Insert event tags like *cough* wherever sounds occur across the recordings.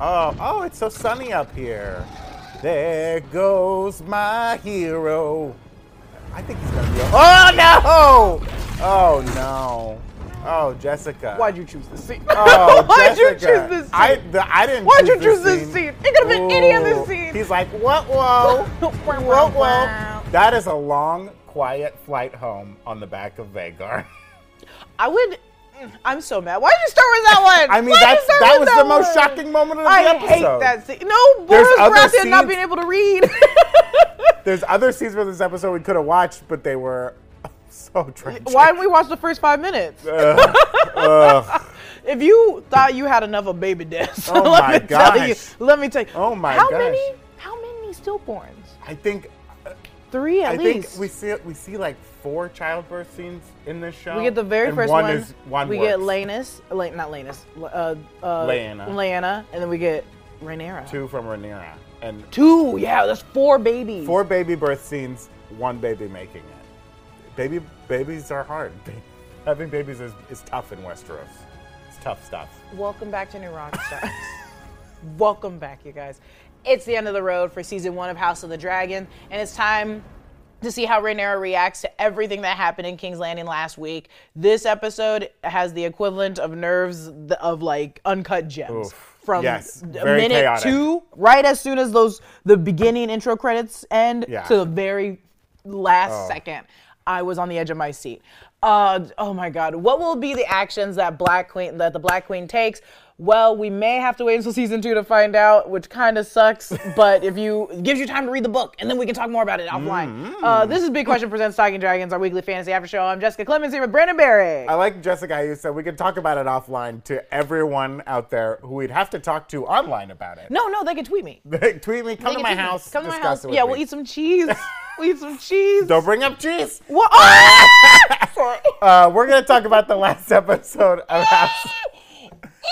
Oh, oh, it's so sunny up here. There goes my hero. I think he's gonna be. Oh no! Oh no! Oh, Jessica. Why'd you choose this scene? Oh, *laughs* Why'd you Jessica. choose this scene? I, the, I didn't. Why'd choose you choose this scene? It could have been any other Ooh. scene. He's like, what? *laughs* Whoa, whoa, whoa. That is a long, quiet flight home on the back of Vhagar. *laughs* I would. I'm so mad. Why did you start with that *laughs* one? I mean, Why'd that's that was the most shocking moment of the I episode. I hate that scene. No, Boris Baratheon not being able to read. *laughs* *laughs* There's other scenes from this episode we could have watched, but they were so tragic. Why didn't we watch the first five minutes? Ugh. If you thought you had enough of baby deaths, Oh let my me tell you. Let me tell you. Oh my how gosh. many? How many stillborns? I think uh, Three at I least. think we see we see like four childbirth scenes in this show. We get the very and first one. one. is one we get works. Lanus, La- not Lanus, uh, uh, Laena. Laena, and then we get Rhaenyra. two from Rhaenyra and Two, yeah, that's four babies. four baby birth scenes, one baby making it. Baby babies are hard. *laughs* Having babies is, is tough in Westeros. It's tough stuff. Welcome back to New Rockstar. *laughs* Welcome back, you guys. It's the end of the road for season one of House of the Dragon, and it's time to see how Rhaenyra reacts to everything that happened in King's Landing last week. This episode has the equivalent of nerves of like uncut gems. Oof. From Yes, minute chaotic. two, right as soon as those the beginning intro credits end, Yeah. to the very last Oh. second. I was on the edge of my seat. Uh, oh my God! What will be the actions that Black Queen that the Black Queen takes? Well, we may have to wait until season two to find out, which kind of sucks. *laughs* but if you gives you time to read the book, and then we can talk more about it offline. Uh, this is Big Question presents Talking Dragons, our weekly fantasy after show. I'm Jessica Clemens here with Brandon Barry. I like Jessica you said we could talk about it offline to everyone out there who we'd have to talk to online about it. no, no, they can tweet me. *laughs* Tweet me, come They to my house, Come to my house. Yeah, me. we'll eat some cheese. *laughs* we'll eat some cheese. Don't bring up cheese. What? Sorry. Uh, we're gonna talk about the last episode of House,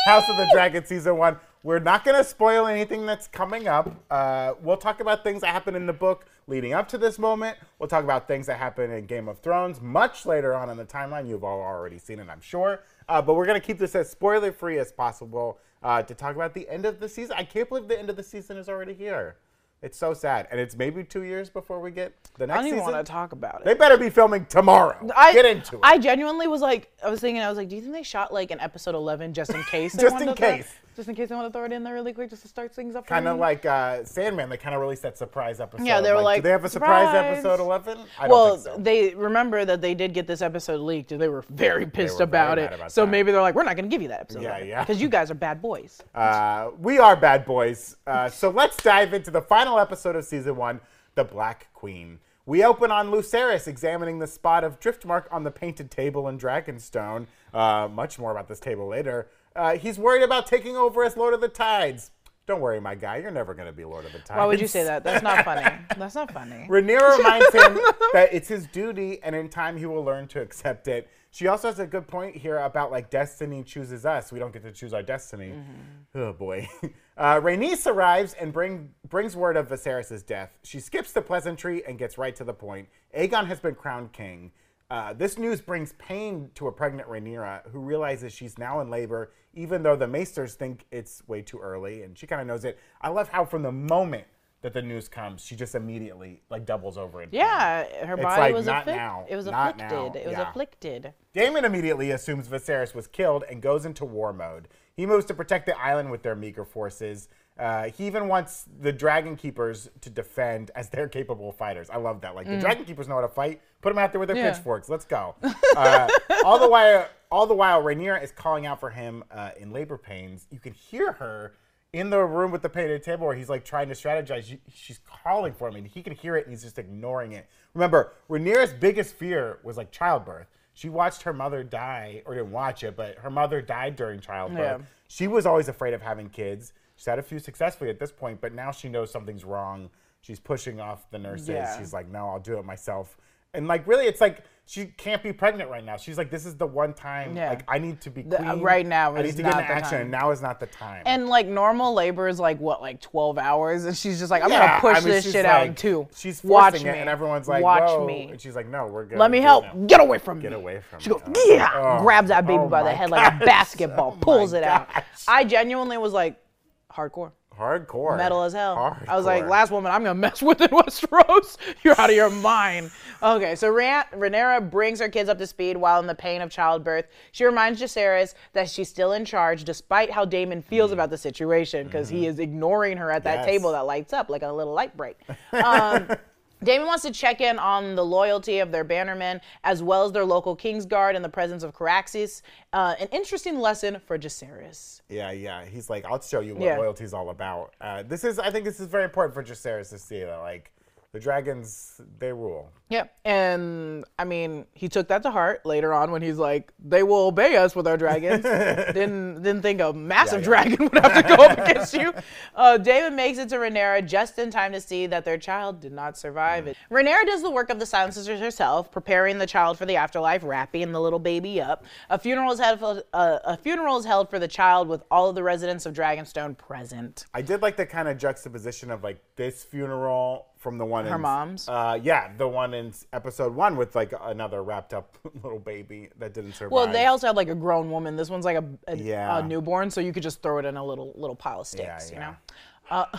House of the Dragon season one. We're not gonna spoil anything that's coming up. Uh, we'll talk about things that happen in the book leading up to this moment. We'll talk about things that happen in Game of Thrones much later on in the timeline. You've all already seen it, I'm sure. Uh, but we're gonna keep this as spoiler free as possible uh, to talk about the end of the season. I can't believe the end of the season is already here. It's so sad, and it's maybe two years before we get the next. I don't even season. want to talk about it. They better be filming tomorrow. I, get into it. I genuinely was like, I was thinking, I was like, do you think they shot like an episode 11 just in *laughs* case? they Just in case. Just in case they want to throw it in there really quick just to start things up. kind of like uh, Sandman. They kind of released that surprise episode. Yeah, they were like, do they have a surprise, "Surprise!" episode 11? Well, think so. they remember that they did get this episode leaked, and they were very pissed were about mad it. about so that. maybe they're like, we're not going to give you that episode. Yeah, yeah. Because you guys are bad boys. *laughs* Uh, we are bad boys. Uh, so let's dive into the final episode of season one, The Black Queen. We open on Lucerys examining the spot of driftmark on the painted table in Dragonstone. Uh, much more about this table later. Uh, he's worried about taking over as Lord of the Tides. Don't worry, my guy. You're never going to be Lord of the Tides. Why would you say that? That's not funny. *laughs* That's not funny. Rhaenyra *laughs* reminds him that it's his duty, and in time he will learn to accept it. She also has a good point here about like destiny chooses us. We don't get to choose our destiny. Oh boy. *laughs* Uh, Rhaenys arrives and bring brings word of Viserys' death. She skips the pleasantry and gets right to the point. Aegon has been crowned king. Uh, this news brings pain to a pregnant Rhaenyra, who realizes she's now in labor, even though the Maesters think it's way too early, and she kind of knows it. I love how from the moment that the news comes, she just immediately like doubles over in pain. Yeah, her It's body like, was not afflic- now, It was afflicted. now, It was yeah. afflicted. Daemon immediately assumes Viserys was killed and goes into war mode. He moves to protect the island with their meager forces. Uh, he even wants the Dragon Keepers to defend as they're capable fighters. I love that. Like the Dragon Keepers know how to fight. Put them out there with their Mm. Yeah. pitchforks. Let's go. *laughs* Uh, all the while, all the while, Rhaenyra is calling out for him uh, in labor pains. You can hear her in the room with the painted table where he's like trying to strategize. She's calling for him, and he can hear it, and he's just ignoring it. Remember, Rhaenyra's biggest fear was like childbirth. She watched her mother die, or didn't watch it, but her mother died during childbirth. Yeah. She was always afraid of having kids. She's had a few successfully at this point, but now she knows something's wrong. She's pushing off the nurses. Yeah. She's like, no, I'll do it myself. And like, really, it's like she can't be pregnant right now. She's like, this is the one time. Yeah. Like, I need to be The- right now I need to get the action, time. and now is not the time. And like normal labor is like what, like twelve hours, and she's just like, I'm Yeah, gonna push I mean, this shit out in two. She's watch forcing me, it, and everyone's like, watch Whoa. me. And she's like, no, we're good. Let me help. Get away from Get me. Get away from She me. goes, Oh. yeah, Oh. grabs that baby Oh by the my head like a *laughs* basketball, Oh pulls it out. I genuinely was like, Hardcore. Hardcore. Metal as hell. Hardcore. I was like, last woman I'm gonna *laughs* mess with in Westeros. *laughs* You're out of your mind. Okay, so Rhaenyra brings her kids up to speed while in the pain of childbirth. She reminds Jacaerys that she's still in charge, despite how Daemon feels about the situation, because he is ignoring her at that Yes. table that lights up like a little light break. Um, *laughs* Daemon wants to check in on the loyalty of their bannermen as well as their local Kingsguard in the presence of Caraxes. Uh, an interesting lesson for Jacaerys. Yeah, yeah. He's like, I'll show you what Yeah. loyalty's all about. Uh, this is, I think, this is very important for Jacaerys to see that, like, the dragons, they rule. yep and I mean, he took that to heart later on when he's like, "They will obey us with our dragons." *laughs* didn't didn't think a massive yeah. dragon would have to go up against you. *laughs* Uh, David makes it to Rhaenyra just in time to see that their child did not survive it. Rhaenyra does the work of the Silent Sisters herself, preparing the child for the afterlife, wrapping the little baby up. A funeral is held. For, uh, a funeral is held for the child with all of the residents of Dragonstone present. I did like the kind of juxtaposition of like this funeral from the one Her in mom's? Uh, yeah, the one in episode one with like another wrapped up *laughs* little baby that didn't survive. Well, they also had like a grown woman. This one's like a, a, Yeah. a newborn, so you could just throw it in a little little pile of Yeah, sticks, you know. Uh, *laughs*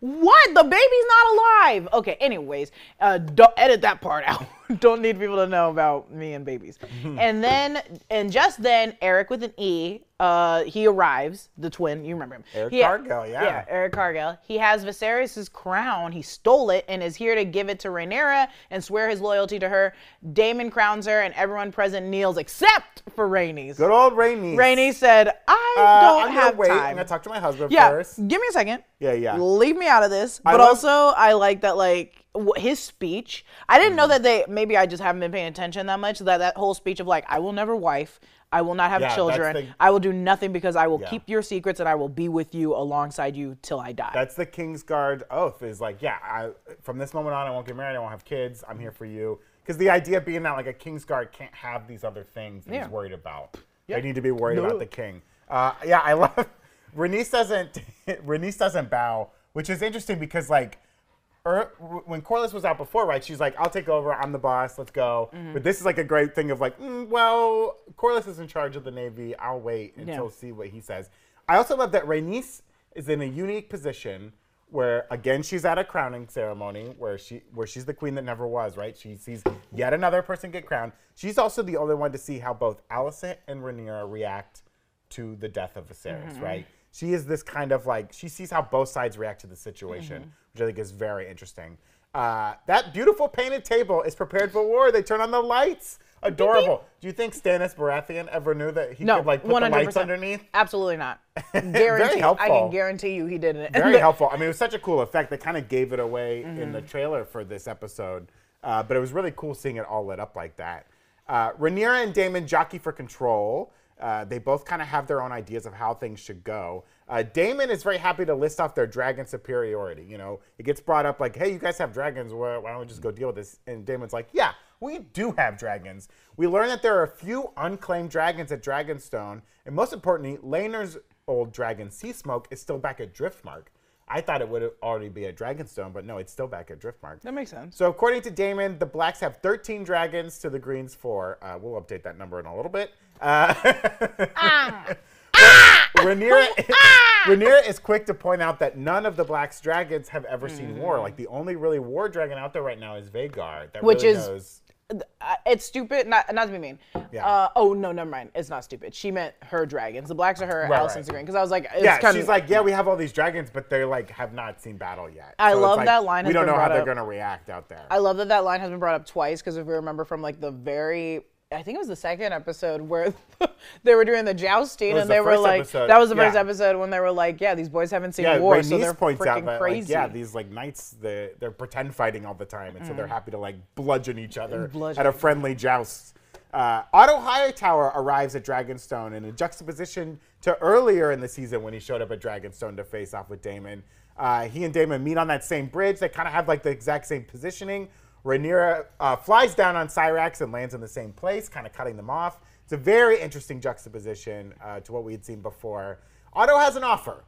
what? The baby's not alive. Okay. Anyways, uh, don't edit that part out. *laughs* don't need people to know about me and babies. *laughs* and then, and just then, Erryk with an E. Uh, he arrives. The twin. You remember him? Erryk He- Cargyll, yeah. Yeah. Erryk Cargyll. He has Viserys' crown. He stole it and is here to give it to Rhaenyra and swear his loyalty to her. Damon crowns her, and everyone present kneels except for Rhaenys. Good old Rainy. Rainey said, "I Uh, don't I'm have gonna. I'm gonna talk to my husband yeah, first. give me a second. Yeah, yeah. Leave me out of this. I But love- also, I like that like his speech. I didn't know that they. Maybe I just haven't been paying attention that much. That that whole speech of like, I will never wife. I will not have Yeah, children. the- I will do nothing because I will Yeah. keep your secrets and I will be with you alongside you till I die. That's the Kingsguard oath. Is like, yeah, I, from this moment on, I won't get married. I won't have kids. I'm here for you. Because the idea being that like a Kingsguard can't have these other things that Yeah. he's worried about. Yeah. They need to be worried No. about the king. Uh, yeah, I love. *laughs* Rhaenys doesn't. *laughs* Rhaenys doesn't bow, which is interesting because like. Er, when Corlys was out before, right? She's like, "I'll take over. I'm the boss. Let's go." Mm-hmm. But this is like a great thing of like, mm, well, Corlys is in charge of the navy. I'll wait until Yeah. see what he says. I also love that Rhaenys is in a unique position where again she's at a crowning ceremony where she where she's the queen that never was, right? She sees yet another person get crowned. She's also the only one to see how both Alicent and Rhaenyra react to the death of Viserys, Mm-hmm. right? She is this kind of like she sees how both sides react to the situation, Mm-hmm. which I think is very interesting. Uh, that beautiful painted table is prepared for war. They turn on the lights. Adorable. Do you think Stannis Baratheon ever knew that he no, could like put one the hundred lights underneath? Absolutely not. *laughs* Guarantee. I can guarantee you he didn't. Very *laughs* helpful. I mean, it was such a cool effect. They kind of gave it away in Mm-hmm. the trailer for this episode, uh, but it was really cool seeing it all lit up like that. Uh, Rhaenyra and Daemon jockey for control. Uh, they both kind of have their own ideas of how things should go. Uh, Daemon is very happy to list off their dragon superiority. You know, it gets brought up like, "Hey, you guys have dragons. Why why don't we just go deal with this?" And Daemon's like, "Yeah, we do have dragons. We learn that there are a few unclaimed dragons at Dragonstone, and most importantly, Laenor's old dragon Sea Smoke is still back at Driftmark. I thought it would already be at Dragonstone, but no, it's still back at Driftmark. That makes sense. So according to Daemon, the Blacks have 13 dragons to the Greens four. Uh, we'll update that number in a little bit. Uh, *laughs* Rhaenyra, Rhaenyra is quick to point out that none of the Blacks dragons have ever seen war. Like the only really war dragon out there right now is Vhagar. That Which really is- knows. Uh, it's stupid. Not not to be mean. Yeah. Uh, oh no, never mind. It's not stupid. She meant her dragons. The blacks are her. Right, Allison's right. green. Because I was like, it's Yeah, kind she's like, yeah, we have all these dragons, but they like have not seen battle yet. I So love like, that line We don't know how brought they're gonna react out there. I love that that line has been brought up twice because if we remember from like the very, I think it was the second episode where *laughs* they were doing the jousting and the they were like, episode, that was the first yeah. episode when they were like, yeah, these boys haven't seen yeah, war, so they're points out freaking that crazy. like yeah, these like knights they they're pretend fighting all the time, and so they're happy to like bludgeon each other Mm. Bludgeon. at a friendly joust. Uh, Otto Hightower arrives at Dragonstone in a juxtaposition to earlier in the season when he showed up at Dragonstone to face off with Daemon. Uh, he and Daemon meet on that same bridge. They kind of have like the exact same positioning. Rhaenyra uh, flies down on Syrax and lands in the same place, kind of cutting them off. It's a very interesting juxtaposition uh, to what we had seen before. Otto has an offer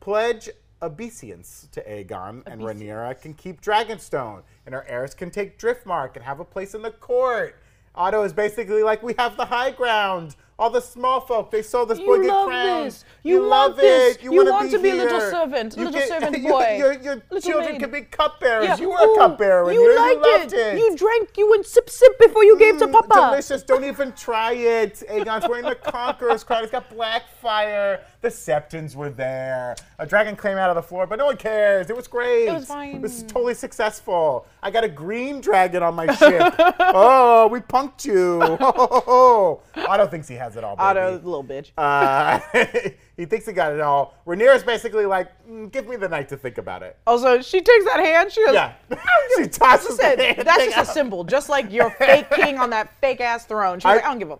pledge obeisance to Aegon, and Rhaenyra can keep Dragonstone, and her heirs can take Driftmark and have a place in the court. Otto is basically like, we have the high ground. All the small folk, they saw this boy You get love crowned. this. You love this. it. You wanna to be a little servant, You little servant *laughs* you- boy, Your, your children maid. can be cupbearers. Yeah. You were a cupbearer. You you, liked you loved it. You drank. You went sip sip before you gave to Mm, Papa. Delicious. Don't even try it. Aegon's wearing the *laughs* Conqueror's crown. He's got black fire. The Septons were there. A dragon came out of the floor, but no one cares. It was great. It was fine. It was totally successful. I got a green dragon on my ship. *laughs* oh, we punked you. Otto thinks he has it all, baby. Otto, little bitch. Uh, *laughs* he thinks he got it all. Rhaenyra's basically like, "Mm, give me the night to think about it. also, she takes that hand. She goes. Yeah. *laughs* she tosses Said, that's just a symbol, just like your fake king on that fake ass throne. She's I- like, I don't give a.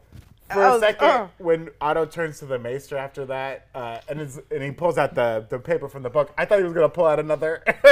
for I a was- second uh. when Otto turns to the maester after that, uh, and is, and he pulls out the, the paper from the book. I thought he was gonna pull out another *laughs*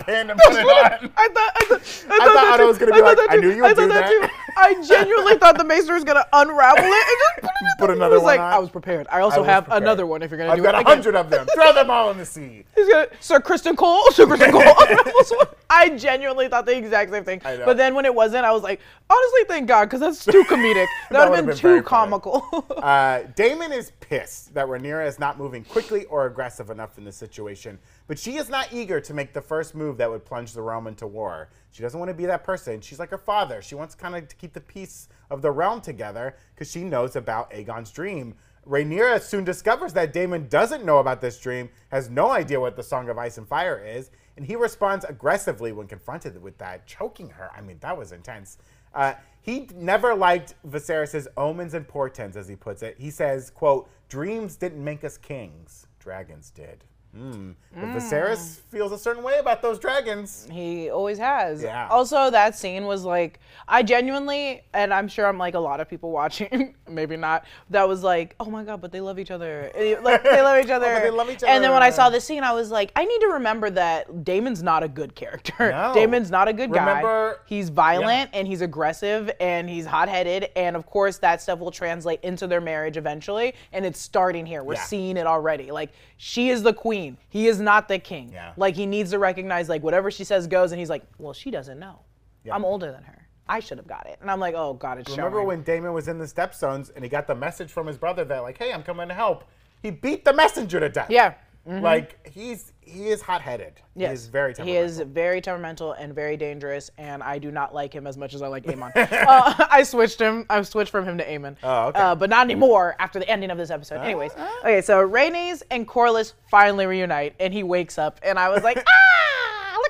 pen and put it *laughs* on. I thought, I thought, I thought, thought Otto too. was gonna be thought like, "I knew you would I do that. that." Too. I *laughs* genuinely thought the maester was gonna unravel it and just put it Put the- another He was one like, on. I was prepared. I I also was have prepared. another one if you're gonna I've do got a hundred of them. Throw them all in the sea. He's gonna, Sir Criston Cole, Sir Criston Cole unravels one. I genuinely thought the exact same thing. I. But then when it wasn't, I was like, honestly, thank God, because that's too comedic. That, would would've been, been very too comical. *laughs* Uh, Daemon is pissed that Rhaenyra is not moving quickly or aggressive enough in this situation, but she is not eager to make the first move that would plunge the realm into war. She doesn't want to be that person. She's like her father. She wants kind of to keep the peace of the realm together because she knows about Aegon's dream. Rhaenyra soon discovers that Daemon doesn't know about this dream, has no idea what the Song of Ice and Fire is, and he responds aggressively when confronted with that, choking her. I mean, that was intense. Uh, he never liked Viserys' omens and portents, as he puts it. He says, quote, dreams didn't make us kings, dragons did. Mm. But Viserys feels a certain way about those dragons. He always has. Yeah. Also, that scene was like, I genuinely, and I'm sure I'm like a lot of people *laughs* watching, maybe not, that was like, oh my God, but they love each other. *laughs* Like, they love each *laughs* other. Oh, they love each other. And then when I saw this scene, I was like, I need to remember that Daemon's not a good character. No. Daemon's not a good guy. Remember- He's violent and he's aggressive and he's hot headed. And of course, that stuff will translate into their marriage eventually. And it's starting here. We're Yeah. seeing it already. Like, she is the queen, he is not the king. Yeah. Like, he needs to recognize, like, whatever she says goes. And he's like, well, she doesn't know. Yeah. I'm older than her. I should have got it. And I'm like, oh, God, it's Remember showing. when Daemon was in the Stepstones and he got the message from his brother that, like, hey, I'm coming to help? He beat the messenger to death. Yeah. Like, he's he is hot headed. Yes. He is very He temperamental. is very temperamental and very dangerous, and I do not like him as much as I like Aemond. *laughs* uh, *laughs* I switched him. I switched from him to Aemond. Oh, okay. Uh, but not anymore after the ending of this episode. Anyways, okay, so Rhaenys and Corlys finally reunite, and he wakes up, and I was like, *laughs* ah,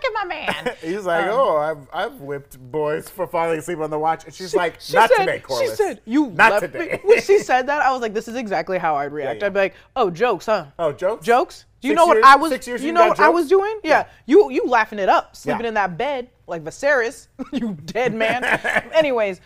look at my man. *laughs* He's like, Um, oh, I've, I've whipped boys for falling asleep on the watch. And she's like, She not said, today, Corlys. She said, "You not today. When she *laughs* said that, I was like, "This is exactly how I'd react." yeah. I'd be like, "Oh, jokes, huh? oh, jokes? Jokes? Do you Six know what years- I was? you you know what I was doing? Yeah. You you laughing it up, sleeping Yeah. in that bed like Viserys, *laughs* you dead man. Anyways,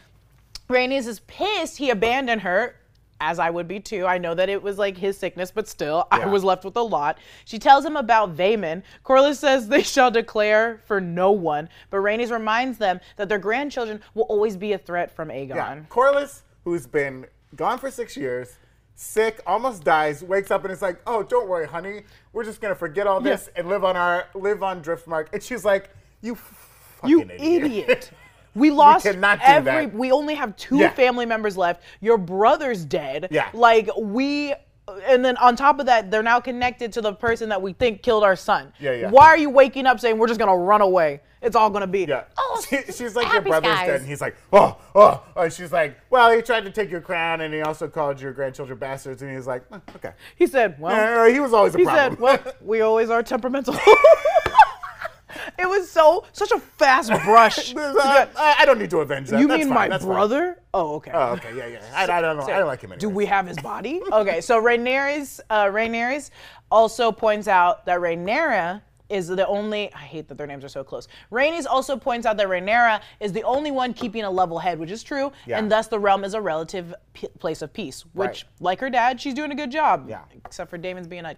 Rhaenys is pissed. He abandoned her. As I would be too. I know that it was like his sickness, but still, I was left with a lot. She tells him about Vaemond. Corlys says they *laughs* shall declare for no one, but Rhaenys reminds them that their grandchildren will always be a threat from Aegon. Yeah. Corlys, who's been gone for six years, sick, almost dies, wakes up and it's like, oh, don't worry, honey. We're just gonna forget all this and live on our live on Driftmark. And she's like, you fucking You idiot. idiot. *laughs* We lost cannot do every. that. We only have two Yeah. family members left. Your brother's dead. Yeah. Like we, and then on top of that, they're now connected to the person that we think killed our son. Yeah, yeah. Why are you waking up saying we're just gonna run away? It's all gonna be. Yeah. Oh, *laughs* She- *laughs* she's like, your brother's skies." dead. And he's like, oh, oh. And she's like, well, he tried to take your crown and he also called your grandchildren bastards. And he's like, "Eh, okay. He said, well. He was always a he problem. said, well, *laughs* we always are temperamental. So such a fast *laughs* brush. I, I don't need to avenge that. you That's mean fine, my that's fine. brother? Oh, okay. Oh, okay, yeah, yeah. I, I don't know. I don't like him anyway. Do we have his body? Okay, so Rhaenyra's, uh, Rhaenyra's also points out that Rhaenyra is the only. I hate that their names are so close. Rhaenys also points out that Rhaenyra is the only one keeping a level head, which is true, Yeah. and thus the realm is a relative p- place of peace. Which, Right. like her dad, she's doing a good job. Yeah. Except for Daemon's being a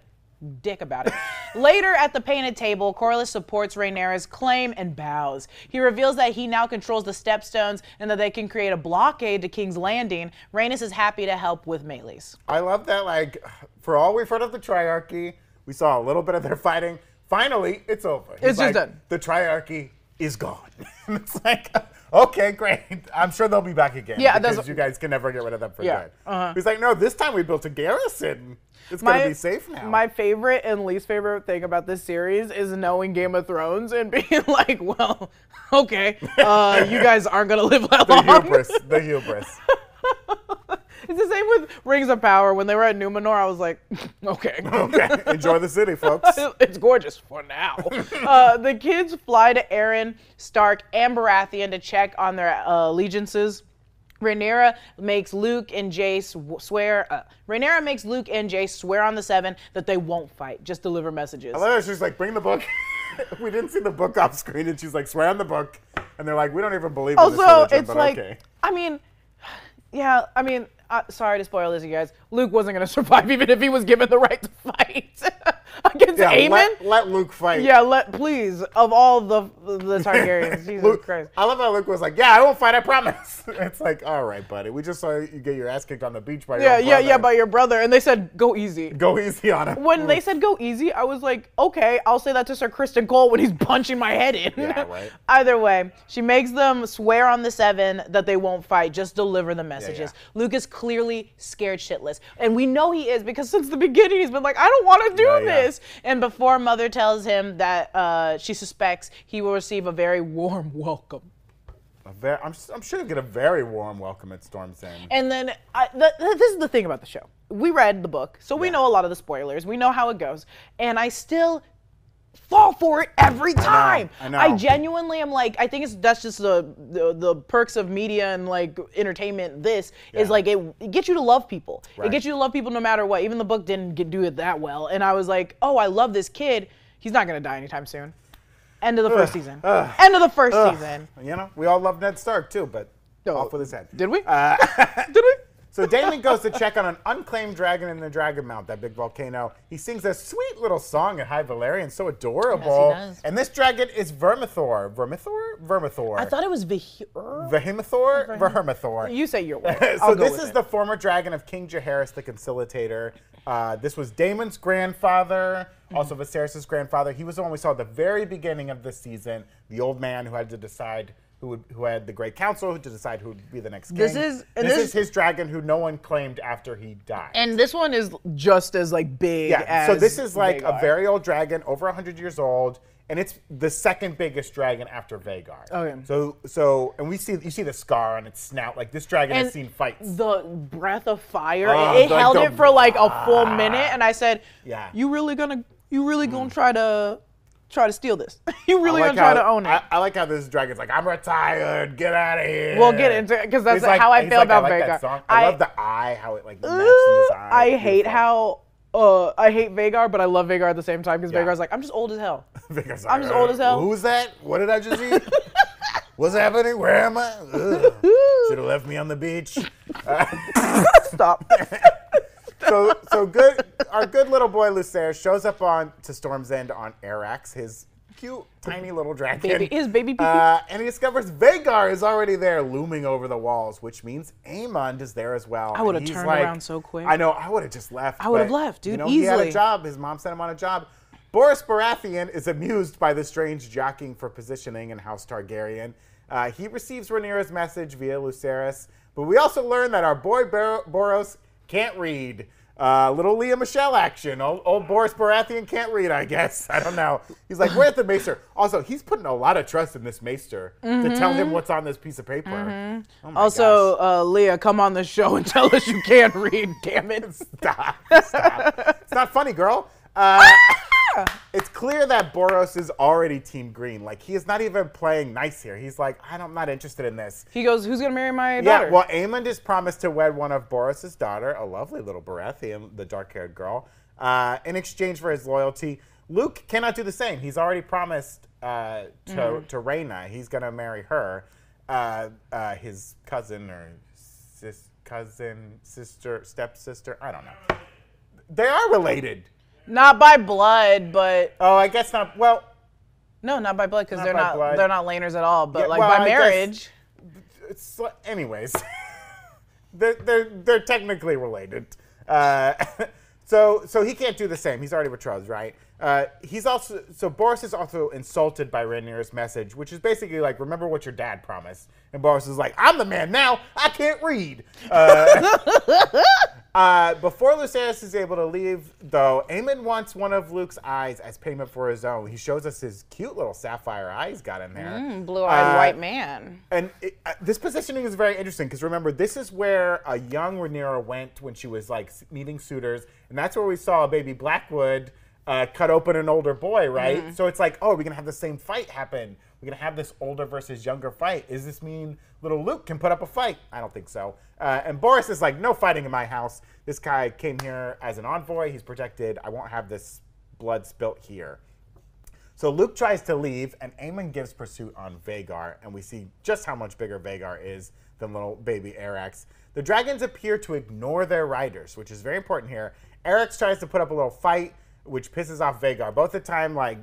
dick about it. Later at the painted table, Corlys supports Rhaenyra's claim and bows. He reveals that he now controls the stepstones and that they can create a blockade to King's Landing. Rhaenys is happy to help with Meleys. I love that, like, for all we've heard of the triarchy, we saw a little bit of their fighting. Finally, it's over. He's It's just done. The triarchy is gone. *laughs* and it's like, okay, great. *laughs* I'm sure they'll be back again. Yeah, because you guys can never get rid of them for Yeah, good. uh-huh. He's like, no, this time we built a garrison. It's My- gonna be safe now. My favorite and least favorite thing about this series is knowing Game of Thrones and *laughs* being like, well, okay, uh, you guys aren't gonna live that the long. hubris. The hubris. *laughs* It's the same with Rings of Power. When they were at Numenor, I was like, *laughs* okay. *laughs* Okay, enjoy the city, folks. *laughs* it's gorgeous for now. uh, the kids fly to Arryn, Stark, and Baratheon to check on their uh, allegiances. Rhaenyra makes Luke and Jace swear. Uh, Rhaenyra makes Luke and Jace swear on the Seven that they won't fight, just deliver messages. I love how she's like, bring the book. we didn't see the book off screen, and she's like, swear on the book. And they're like, we don't even believe Also, religion, it's like, okay. I mean, *sighs* yeah, I mean, uh, sorry to spoil this, you guys. Luke wasn't gonna *laughs* survive even if he was given the right to fight *laughs* against Yeah, Aemond. let, let Luke fight. yeah, let please of all the the Targaryens, *laughs* Jesus Luke, Christ. I love how Luke was like, "Yeah, I won't fight. I promise." It's like, all right, buddy. We just saw you get your ass kicked on the beach by your Yeah, own yeah, yeah, brother. by your brother, and they said go easy. Go easy on him. When they said go easy, I was like, okay, I'll say that to Sir Criston Cole when he's punching my head in. Yeah, right. Either way, she makes them swear on the seven that they won't fight, just deliver the messages. yeah. Luke is clearly scared shitless. And we know he is because *laughs* since the beginning he's been like, I don't want to do Yeah, yeah. this. And before Mother tells him that uh, she suspects he will receive a very warm *laughs* welcome. I'm, I'm sure you'll get a very warm welcome at Storm's End. And then I, th- th- this is the thing about the show. We read the book, so we Yeah. know a lot of the spoilers. We know how it goes, and I still fall for it every time. I know. genuinely am like, I think it's that's just the, the the perks of media and like entertainment. This is like it, it gets you to love people. It gets you to love people no matter what. Even the book didn't get, do it that well, and I was like, oh, I love this kid. He's not gonna die anytime soon. End of the first season. End of the first season. you know, we all love Ned Stark too, but Oh. off with his head. Did we? Uh, *laughs* Did we? So Daemon goes to check on an unclaimed dragon in the Dragon Mount, that big volcano. He sings a sweet little song at High Valyrian, so adorable. Yes, he does. And this dragon is Vermithor. Vermithor? Vermithor. I thought it was Vahir. Vehemithor? Vermithor. You say your *laughs* word. so this is it. the former dragon of King Jaehaerys the Conciliator. Uh, this was Daemon's grandfather, Mm-hmm. also Viserys' grandfather. He was the one we saw at the very beginning of the season, the old man who had to decide who would, who had the Great Council to decide who would be the next king. This is- and this, this- is his dragon who no one claimed after he died. And this one is just as like big yeah, as so this is like a very old dragon, over 100 years old, and it's the second biggest dragon after Vhagar. Okay. So so and we see you see the scar on its snout. Like this dragon has seen fights. the breath of fire. Oh, it it like held it for like a full ah. minute, and I said, Yeah. you really gonna you really gonna mm. try to try to steal this? *laughs* you really like gonna try how- to own it?" I, I like how this dragon's like, I'm retired. Get out of here. We'll get into it because that's like- how I feel like, about I like Vhagar. I, I- love the eye, how it like his eye. I hate how. Uh, I hate Vhagar, but I love Vhagar at the same time because Yeah. Vhagar's like, I'm just old as hell. *laughs* Vhagar's I'm just old as hell. Who's that? What did I just eat? *laughs* What's happening? Where am I? Should have left me on the beach. Stop. So so good our good little boy Lucer shows up on to Storm's End on Arrax, his cute tiny little dragon. Baby- his baby pee-pee. Uh, and he discovers Vhagar is already there looming over the walls, which means Aemond is there as well. I would've turned like- around so quick. I know, I would have just left. I would've left, dude, You know, he had a job. His mom sent him on a job. Boris Baratheon is amused by the strange jockeying for positioning in House Targaryen. Uh, he receives Rhaenyra's message via Lucerys, but we also learn that our boy Bar- Borros can't read. Uh, little Lea Michele action. Old, old Boris Baratheon can't read, I guess. *laughs* I don't know. He's like, where's the maester? Also, he's putting a lot of trust in this maester to tell him what's on this piece of paper. Oh also, uh, Leah, come on the show and *laughs* tell us you can't read. Damn it. Stop. Stop. *laughs* it's not funny, girl. Uh, it's clear that Borros is already Team Green. Like, he is not even playing nice here. He's like, I don't- I'm not interested in this. He goes, "Who's gonna marry my daughter?" Yeah, well, Aemond is promised to wed one of Borros's daughter, a lovely little Baratheon, the dark-haired girl, uh, in exchange for his loyalty. Luke cannot do the same. He's already promised uh, to Mm-hmm. to Rhaena. He's gonna marry her, uh, uh, his cousin or sis, cousin, sister, stepsister. I don't know. They are related. Not by blood, but Oh, I guess not. Well, no, not by blood because Not they're by not blood. they're not laners at all. But Yeah, like well, by I guess- marriage, it's anyways. *laughs* they're, they're they're technically related. Uh, *laughs* So so he can't do the same. He's already betrothed, right? Uh, he's also so Boris is also insulted by Rhaenyra's message, which is basically like, remember what your dad promised. And Boris is like, I'm the man now. I can't read. Uh, *laughs* uh, before Lucerys is able to leave, though, Aemond wants one of Luke's eyes as payment for his own. He shows us his cute little sapphire eyes got in there. Mm, blue-eyed Uh, white man. And it, uh, this positioning is very interesting because remember, this is where a young Rhaenyra went when she was like meeting suitors, and that's where we saw a baby Blackwood uh, cut open an older boy, right? So it's like, oh, we're gonna have the same fight happen. We're gonna have this older versus younger fight. Does this mean little Luke can put up a fight? I don't think so. Uh, and Boris is like, no fighting in my house. This guy came here as an envoy. He's protected. I won't have this blood spilt here. So Luke tries to leave, and Aemond gives pursuit on Vhagar, and we see just how much bigger Vhagar is than little baby Arrax. The dragons appear to ignore their riders, which is very important here. Arrax tries to put up a little fight, which pisses off Vhagar. Both the time, like,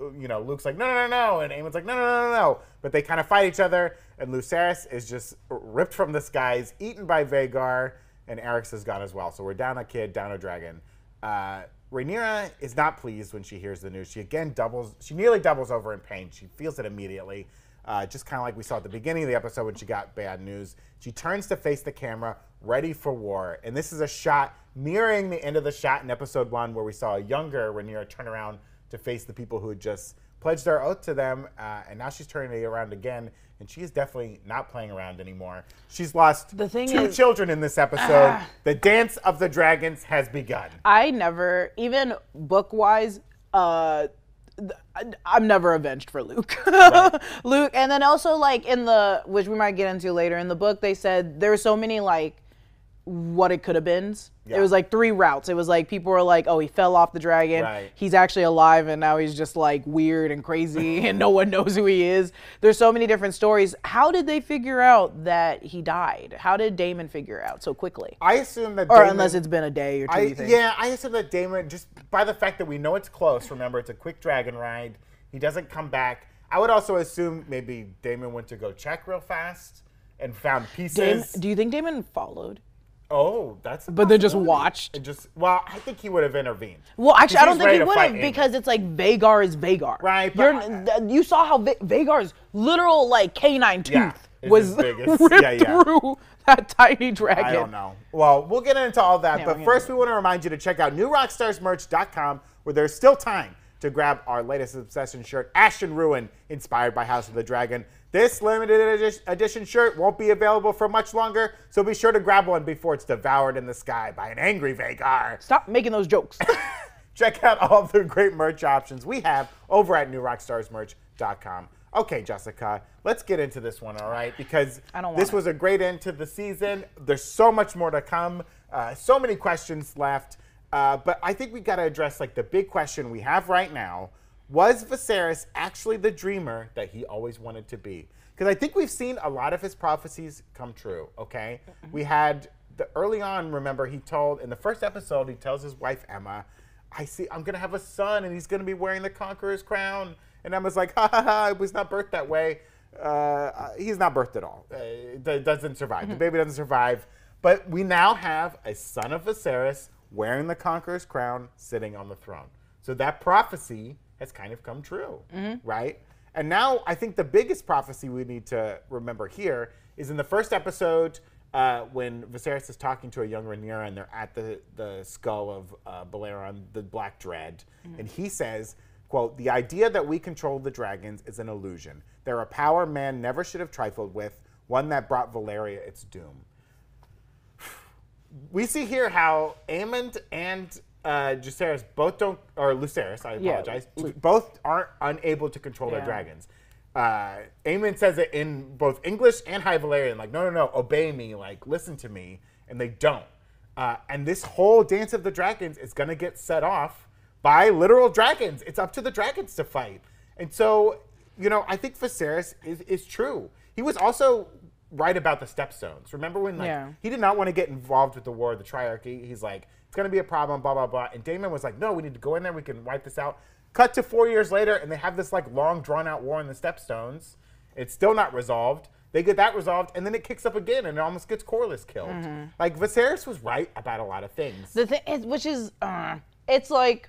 you know, Luke's like, no, no, no, no, and Aemond's like, no, no, no, no, no. But they kind of fight each other, and Lucerys is just ripped from the skies, eaten by Vhagar, and Arrax is gone as well. So we're down a kid, down a dragon. Uh, Rhaenyra is not pleased when she hears the news. She again doubles, she nearly doubles over in pain. She feels it immediately, uh, just kind of like we saw at the beginning of the episode when she got bad news. She turns to face the camera, ready for war. And this is a shot mirroring the end of the shot in episode one, where we saw a younger Rhaenyra turn around to face the people who had just pledged their oath to them. Uh, and now she's turning it around again, and she is definitely not playing around anymore. She's lost The thing two is- children in this episode. the dance of the dragons has begun. I never, even book wise, uh, I'm never avenged for Luke. *laughs* Luke, and then also like in the, which we might get into later in the book, they said there were so many like what it could have been. Yeah. It was like three routes. It was like people were like, "Oh, he fell off the dragon. Right. He's actually alive, and now he's just like weird and crazy, *laughs* and no one knows who he is." There's so many different stories. How did they figure out that he died? How did Daemon figure out so quickly? I assume that Or Daemon- unless it's been a day or two. I, yeah, I assume that Daemon, just by the fact that we know it's close, remember, it's a quick dragon ride. He doesn't come back. I would also assume maybe Daemon went to go check real fast and found pieces. Daemon, do you think Daemon followed? Oh, that's But then just watched? Just well, I think he would have intervened. Well, actually, I don't think he would have because it's like Vhagar is Vhagar. Right, but You're, you saw how Va- Vhagar's literal like canine tooth Yeah, was as big as- ripped yeah, yeah. through that tiny dragon. I don't know. Well, we'll get into all that, but first we want to remind you to check out newrockstarsmerch.com where there's still time to grab our latest Obsession shirt, Ashen Ruin, inspired by House of the Dragon. This limited edition shirt won't be available for much longer, so be sure to grab one before it's devoured in the sky by an angry Vhagar. Stop making those jokes. *laughs* Check out all the great merch options we have over at newrockstarsmerch.com. Okay, Jessica, let's get into this one, all right? Because *sighs* I don't this it. was a great end to the season. There's so much more to come. Uh, so many questions left. Uh, but I think we got to address like the big question we have right now: Was Viserys actually the dreamer that he always wanted to be? Because I think we've seen a lot of his prophecies come true. Okay, we had the early on. Remember, he told in the first episode, he tells his wife Aemma, "I see, I'm gonna have a son, and he's gonna be wearing the conqueror's crown." And Aemma's like, "Ha ha ha! It was not birthed that way. Uh, he's not birthed at all. Uh, it doesn't survive. The baby doesn't survive." But we now have a son of Viserys wearing the conqueror's crown, sitting on the throne. So that prophecy has kind of come true, right? And now I think the biggest prophecy we need to remember here is in the first episode uh, when Viserys is talking to a young Rhaenyra and they're at the, the skull of uh, Balerion, the Black Dread, and he says, quote, the idea that we control the dragons is an illusion. They're a power man never should have trifled with, one that brought Valyria its doom we see here how Aemond and uh, both don't, or Lucerys, I Yeah, apologize, both aren't unable to control their Yeah. dragons. Uh, Aemond says it in both English and High Valyrian, like, no, no, no, obey me, like, listen to me, and they don't. Uh, and this whole Dance of the Dragons is going to get set off by literal dragons. It's up to the dragons to fight. And so, you know, I think Viserys is, is true. He was also right about the stepstones. Remember when, like, Yeah. he did not want to get involved with the war of the triarchy. He's like, it's going to be a problem, blah, blah, blah. And Daemon was like, no, we need to go in there. We can wipe this out. Cut to four years later, and they have this like long, drawn out war in the Stepstones. It's still not resolved. They get that resolved, and then it kicks up again, and it almost gets Corlys killed. Mm-hmm. Like Viserys was right about a lot of things. The thing, is, which is, uh, it's like,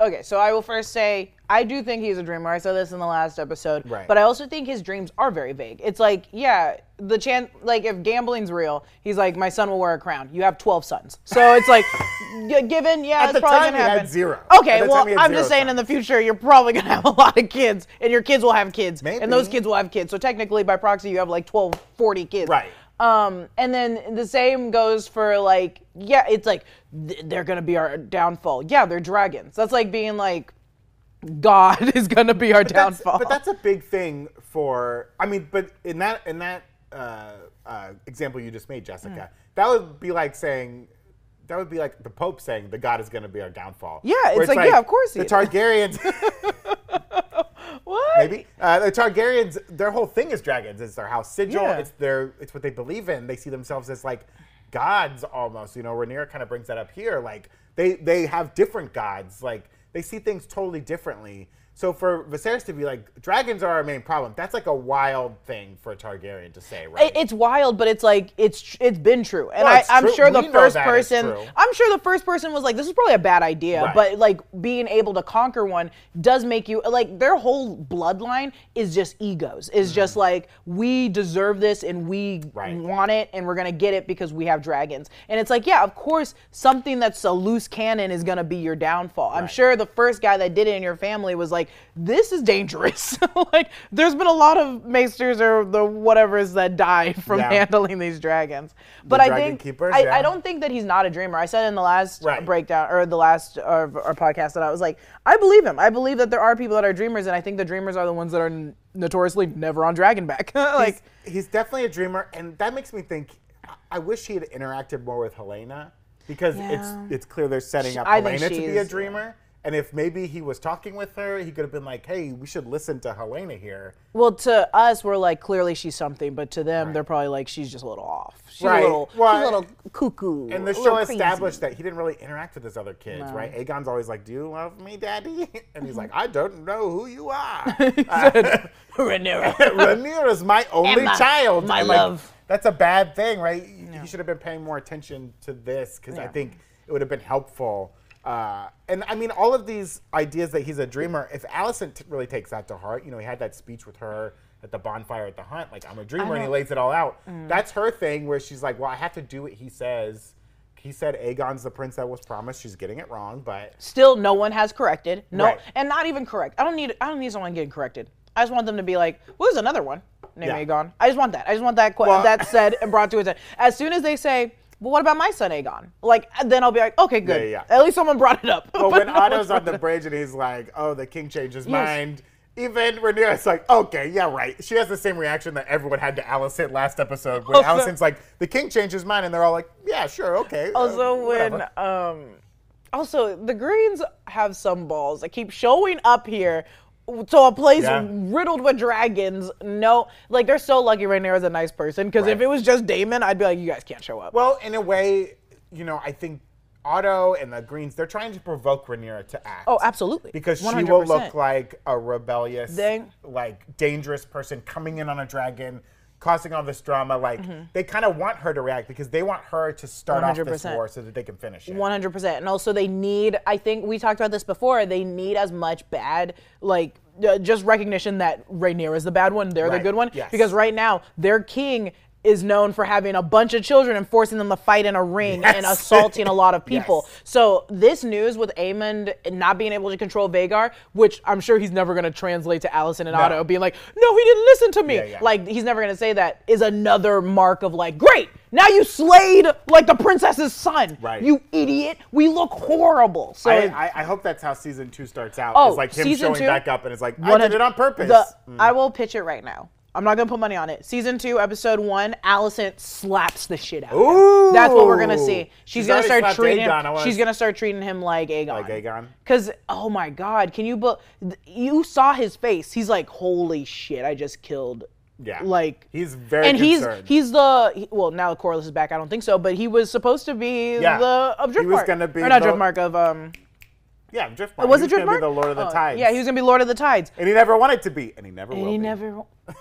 okay. So I will first say I do think he's a dreamer. I said this in the last episode, Right. but I also think his dreams are very vague. It's like, yeah, the chance, like if gambling's real, he's like, my son will wear a crown. You have twelve sons, so it's like, *laughs* g- given, yeah, At it's the probably time, gonna happen. had zero. Okay, At the well, time, he had I'm zero just saying, in the future, you're probably gonna have a *laughs* lot of kids, and your kids will have kids, and those kids will have kids. So technically, by proxy, you have like 12, 40 kids. Right. Um, and then the same goes for like, yeah, it's like they're gonna be our downfall. Yeah, they're dragons. That's like being like, God *laughs* is gonna be our That's- downfall. but that's a big thing for. I mean, but in that in that uh, uh, example you just made, Jessica, Mm. that would be like saying. That would be like the Pope saying the God is going to be our downfall. Yeah, Where it's like, yeah, of course The is. Targaryens, *laughs* *laughs* what? maybe uh, the Targaryens, their whole thing is dragons. It's their house sigil. Yeah. It's their, it's what they believe in. They see themselves as like gods almost. You know, Rhaenyra kind of brings that up here. Like they they have different gods. Like they see things totally differently. So for Viserys to be like dragons are our main problem, that's like a wild thing for a Targaryen to say, right? It- it's wild, but it's like it's it's been true, and Well, I, true. sure the We know first person. I'm sure the first person was like, "This is probably a bad idea," Right. but like being able to conquer one does make you like their whole bloodline is just egos. Is just like we deserve this and we Mm-hmm. Right. want it and we're gonna get it because we have dragons. And it's like, yeah, of course, something that's a loose cannon is gonna be your downfall. I'm sure the first guy that did it in your family was like, this is dangerous. *laughs* like, there's been a lot of maesters or the whatevers that died *laughs* from Yeah. handling these dragons. But I dragon think keepers, I, yeah. I don't think that he's not a dreamer. I said in the last Right. breakdown or the last uh, our podcast that I was like, I believe him. I believe that there are people that are dreamers, and I think the dreamers are the ones that are n- notoriously never on Dragonback. *laughs* like, he's, he's definitely a dreamer, and that makes me think. I wish he had interacted more with Helaena because Yeah. it's it's clear they're setting up Helaena to be a dreamer. And if maybe he was talking with her, he could have been like, "Hey, we should listen to Helaena here." well, to us, we're like, clearly she's something, but to them, Right. they're probably like, she's just a little off. She's Right. a little, Well, she's a little cuckoo. And the show established that he didn't really interact with his other kids, right? Aegon's always like, "Do you love me, Daddy?" *laughs* And he's like, "I don't know who you are." *laughs* Rhaenyra. *laughs* Rhaenyra's my only Emma, child. my like, love. That's a bad thing, right? He should have been paying more attention to this because I think it would have been helpful. Uh, and I mean, all of these ideas that he's a dreamer. If Alicent t- really takes that to heart, you know, he had that speech with her at the bonfire at the hunt, like I'm a dreamer, and he lays it all out. Mm. That's her thing, where she's like, "Well, I have to do what he says." He said Aegon's the prince that was promised. She's getting it wrong, but Still, no one has corrected. No, Right. and not even correct. I don't need. I don't need someone getting corrected. I just want them to be like, "Well, there's another one named Yeah. Aegon." I just want that. I just want that. Que- Well- that said and brought to his. As soon as they say, "Well, what about my son Aegon?" Like, then I'll be like, "Okay, good. Yeah, yeah. At least someone brought it up." But But when *laughs* no Otto's on the bridge and he's like, "Oh, the king changed his Yes. mind," even Rhaenyra's like, "Okay, yeah, right." She has the same reaction that everyone had to Alicent last episode, when Also- Alicent's like, "The king changed his mind," and they're all like, "Yeah, sure, okay." uh, Also, when um, also the Greens have some balls that keep showing up here to a place Yeah. riddled with dragons. No, like they're so lucky Rhaenyra's a nice person. Because if it was just Daemon, I'd be like, you guys can't show up. well, in a way, you know, I think Otto and the Greens they're trying to provoke Rhaenyra to act. oh, absolutely. Because she 100%. will look like a rebellious, They- like dangerous person coming in on a dragon, causing all this drama. Like they kind of want her to react because they want her to start off this 100%. war so that they can finish it. One hundred percent, and also they need. I think we talked about this before. They need as much bad, like uh, just recognition that Rhaenyra is the bad one. They're the good one. yes. Because right now their king is known for having a bunch of children and forcing them to fight in a ring and assaulting a lot of *laughs* people. Yes. So this news with Aemond not being able to control Vhagar, which I'm sure he's never going to translate to Alicent and No. Otto, being like, "No, he didn't listen to me." Yeah, yeah. Like he's never going to say that. Is another mark of like, "Great, now you slayed like the princess's son." Right. You idiot. We look horrible. So I, I, I hope that's how season two starts out. Oh, it's like him showing two? back up and it's like, I did it on purpose. the- mm. I will pitch it right now. I'm not gonna put money on it. Season two, episode one, Alicent slaps the shit out of him. That's what we're gonna see. She's, She's gonna already start slapped treating Aegon. I him. wanna She's gonna start treating him like Aegon. Like Aegon? Cause oh my god, can you? But you saw his face. He's like, holy shit, I just killed. Yeah. Like He's very and he's concerned. he's the he- well now Corlys is back. I don't think so, but he was supposed to be Yeah. the of He was gonna be or not the- Driftmark of um. yeah, Driftmark. Was He it gonna Driftmark? be the Lord of the Oh, Tides. Yeah, he was gonna be Lord of the Tides. And he never wanted to be, and he never And will he be. never. *laughs*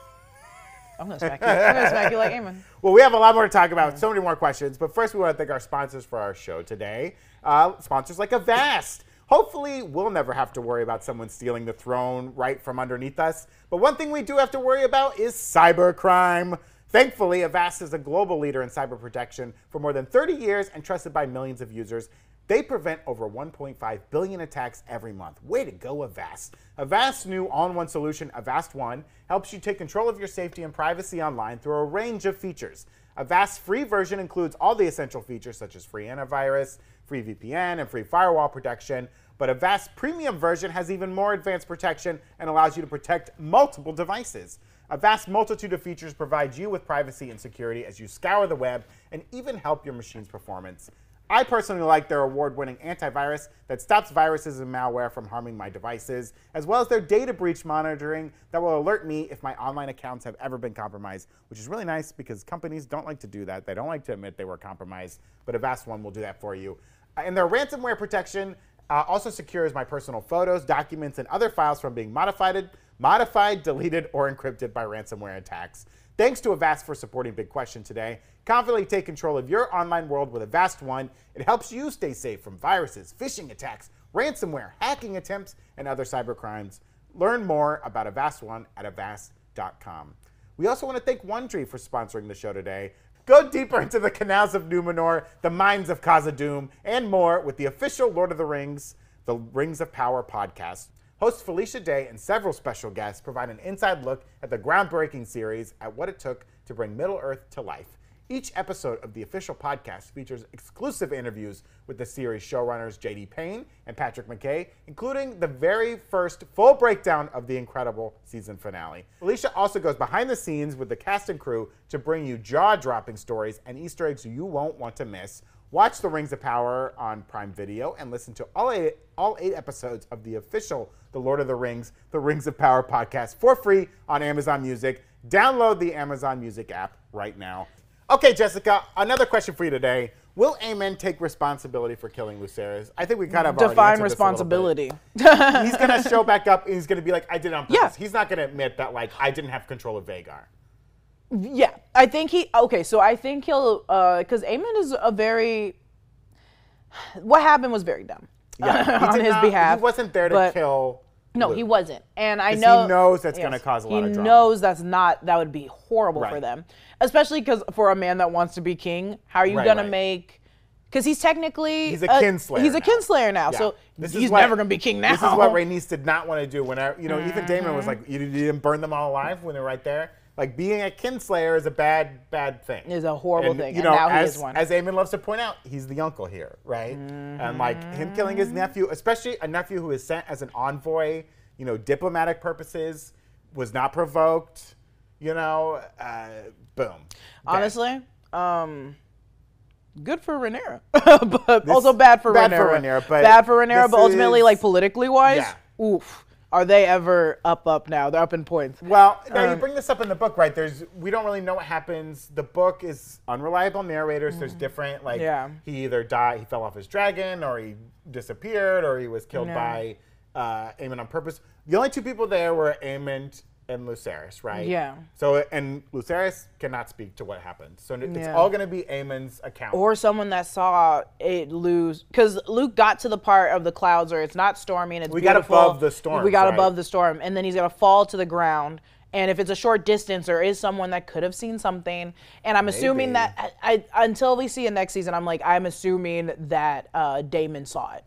I'm gonna smack you. I'm gonna smack you like. *laughs* Well, we have a lot more to talk about, so many more questions. But first, we want to thank our sponsors for our show today. Uh, sponsors like Avast. Hopefully, we'll never have to worry about someone stealing the throne right from underneath us. But one thing we do have to worry about is cybercrime. Thankfully, Avast is a global leader in cyber protection for more than 30 years and trusted by millions of users. They prevent over 1.5 billion attacks every month. Way to go, Avast. Avast's new all-in-one solution, Avast One, helps you take control of your safety and privacy online through a range of features. Avast's free version includes all the essential features such as free antivirus, free VPN, and free firewall protection. But Avast's premium version has even more advanced protection and allows you to protect multiple devices. A vast multitude of features provide you with privacy and security as you scour the web and even help your machine's performance. I personally like their award winning antivirus that stops viruses and malware from harming my devices, as well as their data breach monitoring that will alert me if my online accounts have ever been compromised, which is really nice because companies don't like to do that. They don't like to admit they were compromised, but Avast One will do that for you. Uh, and their ransomware protection uh, also secures my personal photos, documents, and other files from being modified, modified, deleted, or encrypted by ransomware attacks. Thanks to Avast for supporting Big Question today. Confidently take control of your online world with Avast One. It helps you stay safe from viruses, phishing attacks, ransomware, hacking attempts, and other cyber crimes. Learn more about Avast One at avast.com. We also want to thank OneTree for sponsoring the show today. Go deeper into the canals of Numenor, the mines of Khazad-dûm, and more with the official Lord of the Rings, the Rings of Power podcast. Host Felicia Day and several special guests provide an inside look at the groundbreaking series at what it took to bring Middle Earth to life. Each episode of the official podcast features exclusive interviews with the series showrunners J.D. Payne and Patrick McKay, including the very first full breakdown of the incredible season finale. Felicia also goes behind the scenes with the cast and crew to bring you jaw dropping stories and Easter eggs you won't want to miss. Watch The Rings of Power on Prime Video and listen to all eight, all eight episodes of the official The Lord of the Rings, The Rings of Power podcast for free on Amazon Music. Download the Amazon Music app right now. Okay, Jessica, another question for you today. Will Aemond take responsibility for killing Lucerys? I think we kind of Define answered this a responsibility. He's gonna show back up and he's gonna be like, I did it on purpose. Yeah. He's not gonna admit that like I didn't have control of Vhagar. Yeah, I think he. Okay, so I think he'll, because Aemond is a very. What happened was very dumb Yeah, *laughs* on his not- behalf. He wasn't there to but- kill. No, Luke. he wasn't, and I 'Cause he know knows that's gonna cause a lot of drama. He knows that's not. That would be horrible for them, especially because for a man that wants to be king, how are you Right, gonna make? Because he's technically He's a kinslayer He's a now. kinslayer now, Yeah. so This he's what- never gonna be king now. This is what Rhaenys did not want to do. Whenever you know, even Daemon Mm-hmm. was like, you, you didn't burn them all alive when they're right there. Like being a kinslayer is a bad, bad thing. Is a horrible And, thing, You and know, now he as is one. as Aemond loves to point out, he's the uncle here, right? And like him killing his nephew, especially a nephew who is sent as an envoy, you know, diplomatic purposes, was not provoked. You know, uh, boom. Honestly, um, good for Rhaenyra, *laughs* but also bad for bad Rhaenyra. for Rhaenyra, but bad for Rhaenyra, but ultimately, is- like politically wise, Yeah. oof. Are they ever up? Up now? They're up in points. Well, now you Um, bring this up in the book, right? There's we don't really know what happens. The book is unreliable narrators. There's different like Mm. Yeah. he either died, he fell off his dragon, or he disappeared, or he was killed Yeah. by uh, Aemond on purpose. The only two people there were Aemond and Lucerys, right? Yeah. So and Lucerys cannot speak to what happened. So it's Yeah. all going to be Aemond's account. Or someone that saw it lose, because Luke got to the part of the clouds where it's not storming. It's We got above the storm, We got right? above the storm, and then he's gonna fall to the ground. And if it's a short distance, there is someone that could have seen something. And I'm assuming that I, I, until we see it next season, I'm like I'm assuming that uh, Daemon saw it.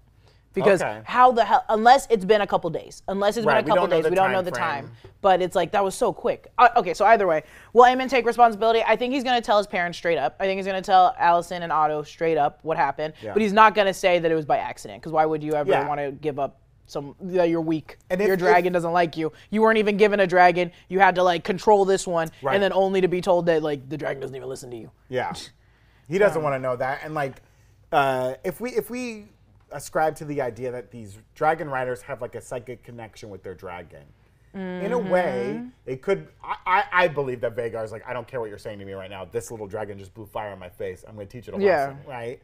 Because Okay. how the hell? Unless it's been a couple days, unless it's Right, been a couple days, we don't know the time. But it's like that was so quick. Uh, okay, so either way, will Aemond take responsibility? I think he's gonna tell his parents straight up. I think he's gonna tell Alicent and Otto straight up what happened. Yeah. But he's not gonna say that it was by accident. Because why would you ever Yeah. want to give up? Some that you're weak. And if- your dragon if- doesn't like you. You weren't even given a dragon. You had to like control this one, Right. and then only to be told that like the dragon doesn't even listen to you. Yeah, *laughs* he doesn't want to know that. And like, uh, if we if we ascribe to the idea that these dragon riders have like a psychic connection with their dragon, in a way, it could. I, I, I believe that Vhagar's like, I don't care what you're saying to me right now. This little dragon just blew fire on my face. I'm going to teach it a Yeah. lesson, right?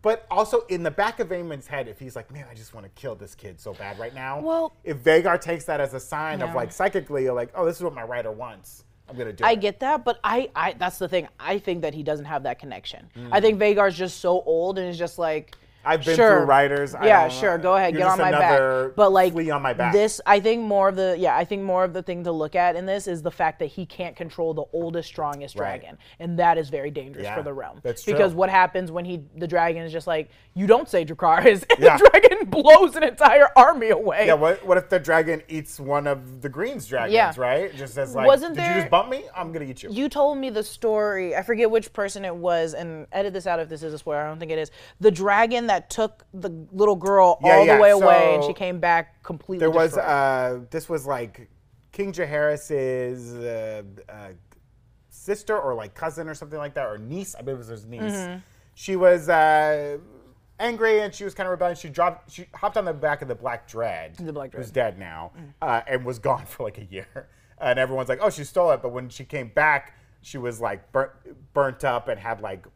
But also in the back of Aemond's head, if he's like, man, I just want to kill this kid so bad right now. Well- if Vhagar takes that as a sign of like psychically, you're like, oh, this is what my writer wants. I'm gonna do I it. get that, but I, I that's the thing. I think that he doesn't have that connection. Mm. I think Vhagar's just so old and is just like I've been sure. through writers. Yeah, sure. Go ahead, get on my back. But like flea on my back. this, I think more of the yeah, I think more of the thing to look at in this is the fact that he can't control the oldest, strongest Right. dragon, and that is very dangerous Yeah, for the realm. that's because what happens when he the dragon is just like you don't say Dracarys, *laughs* and Yeah. the dragon blows an entire army away. Yeah, what, what if the dragon eats one of the Green's dragons, Yeah. right? Just as like, Wasn't did there- you just bump me? I'm gonna eat you. You told me the story. I forget which person it was, and edit this out if this is a spoiler. I don't think it is. The dragon that took the little girl Yeah, all yeah, the way away, and she came back completely. there was, uh, this was like King Jaehaerys's uh, uh, sister or like cousin or something like that, or niece. I believe it was his niece. Mm-hmm. She was uh, angry and she was kind of rebellious. She dropped, she hopped on the back of the Black Dread. The Black Who's Dread. dead now, uh, and was gone *laughs* for like a year. And everyone's like, "Oh, she stole it," but when she came back, she was like burnt, burnt up and had like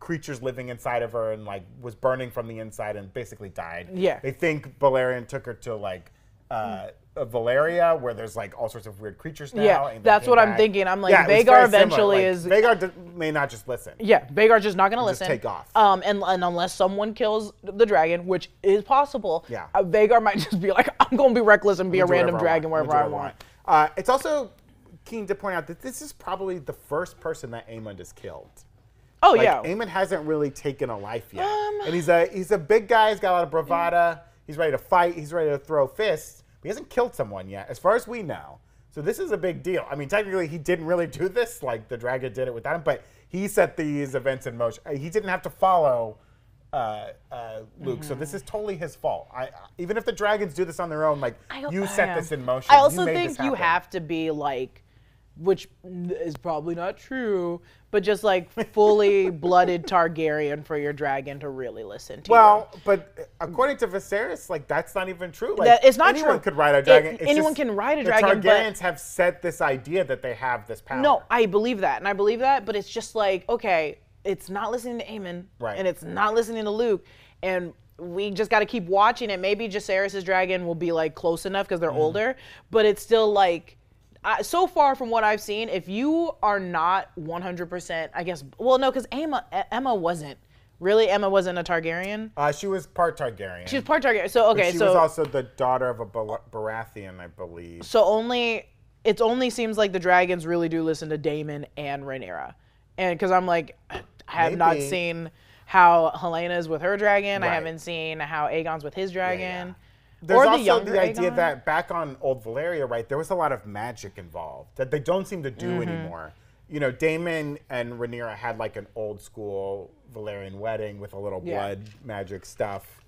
creatures living inside of her and like was burning from the inside and basically died. Yeah. They think Balerion took her to like uh, Valyria, where there's like all sorts of weird creatures now. Yeah, that's what I'm thinking. I'm like, Yeah, Vhagar eventually Like, is- Vhagar d- may not just listen. Yeah, Vhagar's just not gonna listen. Just listen. take off. Um, and, and unless someone kills the dragon, which is possible. Yeah. Uh, Vhagar might *laughs* just be like, I'm gonna be reckless and be a Do random I dragon want. wherever Do I want. Uh, it's also keen to point out that this is probably the first person that Aemond has killed. Oh Like, yeah. Aemond hasn't really taken a life yet, Um, and he's a he's a big guy. He's got a lot of bravada. He's ready to fight. He's ready to throw fists. But he hasn't killed someone yet, as far as we know. So this is a big deal. I mean, technically, he didn't really do this. Like the dragon did it without him, but he set these events in motion. Uh, He didn't have to follow uh, uh, Luke, so Mm-hmm. this is totally his fault. I, even if the dragons do this on their own, like you set yeah. this in motion. I also think you have to be like, which is probably not true, but just like fully *laughs* blooded Targaryen for your dragon to really listen to you. Well, but according to Viserys, like that's not even true. Like That- it's not anyone true. could ride a dragon. It's anyone just can ride a the dragon, but- Targaryens have set this idea that they have this power. No, I believe that, and I believe that, but it's just like, okay, it's not listening to Aemond, Right. and it's not listening to Luke, and we just got to keep watching it. Maybe Jacaerys' dragon will be like close enough because they're Mm. older, but it's still like. I, so far from what I've seen, if you are not 100%, I guess, well, no, because Aemma, Aemma wasn't. Really, Aemma wasn't a Targaryen. Uh, she was part Targaryen. She was part Targaryen. So But okay, she so was also the daughter of a Bar- Baratheon, I believe. So only it only seems like the dragons really do listen to Daemon and Rhaenyra, and because I'm like, I have not seen how Helaena's with her dragon. I haven't seen how Aegon's with his dragon. There's or the also younger the idea Aegon. that back on Old Valyria, right, there was a lot of magic involved that they don't seem to do Mm-hmm. anymore. You know, Daemon and Rhaenyra had like an old school Valyrian wedding with a little Yeah. blood magic stuff,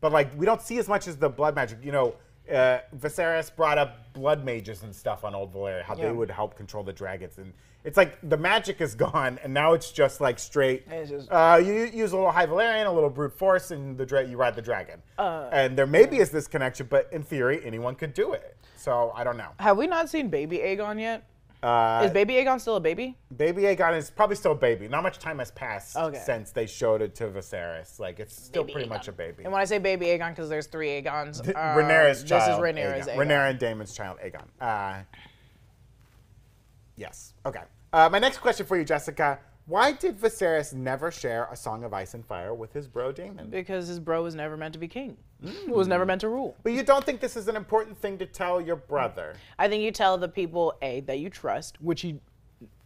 but like we don't see as much as the blood magic. You know, uh, Viserys brought up blood mages and stuff on Old Valyria, how Yeah. they would help control the dragons, and it's like the magic is *laughs* gone, and now it's just like straight. Just, uh, you use a little High Valyrian, a little brute force, and the dra- you ride the dragon. Uh, and there maybe is this connection, but in theory, anyone could do it. So I don't know. Have we not seen baby Aegon yet? Uh, Is baby Aegon still a baby? baby Aegon is probably still a baby. Not much time has passed Okay. since they showed it to Viserys. Like it's still Baby pretty Aegon. much a baby. And when I say baby Aegon, because there's three Aegons. uh, Rhaenyra's this child. is Rhaenyra's Aegon. Aegon. Rhaenyra and Daemon's child, Aegon. Uh, yes. Okay. Uh, my next question for you, Jessica. Why did Viserys never share a Song of Ice and Fire with his bro Daemon? Because his bro was never meant to be king. Mm. Was never meant to rule. But you don't think this is an important thing to tell your brother? I think you tell the people a that you trust, which he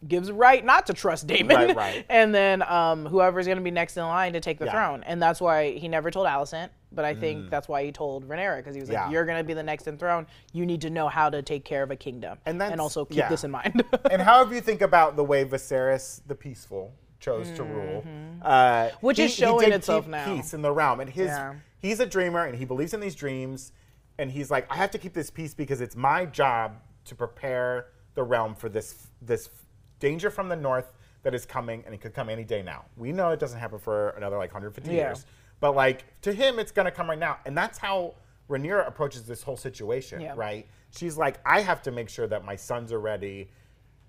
gives a right not to trust Daemon, Right, right. *laughs* and then um, whoever's going to be next in line to take the Yeah. throne, and that's why he never told Alicent. But I think that's why he told Rhaenyra because he was Mm. Yeah. like, "You're going to be the next in throne. You need to know how to take care of a kingdom, And that's- also keep yeah. this in mind." *laughs* and however you think about the way Viserys the Peaceful chose to rule, uh, Mm-hmm. Which he- is he showing did itself keep now. Peace in the realm, and his he's a dreamer, and he believes in these dreams, and he's like, I have to keep this peace because it's my job to prepare the realm for this this danger from the north that is coming, and it could come any day now. We know it doesn't happen for another like 150 Yeah. years, but like to him, it's gonna come right now, and that's how Rhaenyra approaches this whole situation, Yeah. right? She's like, I have to make sure that my sons are ready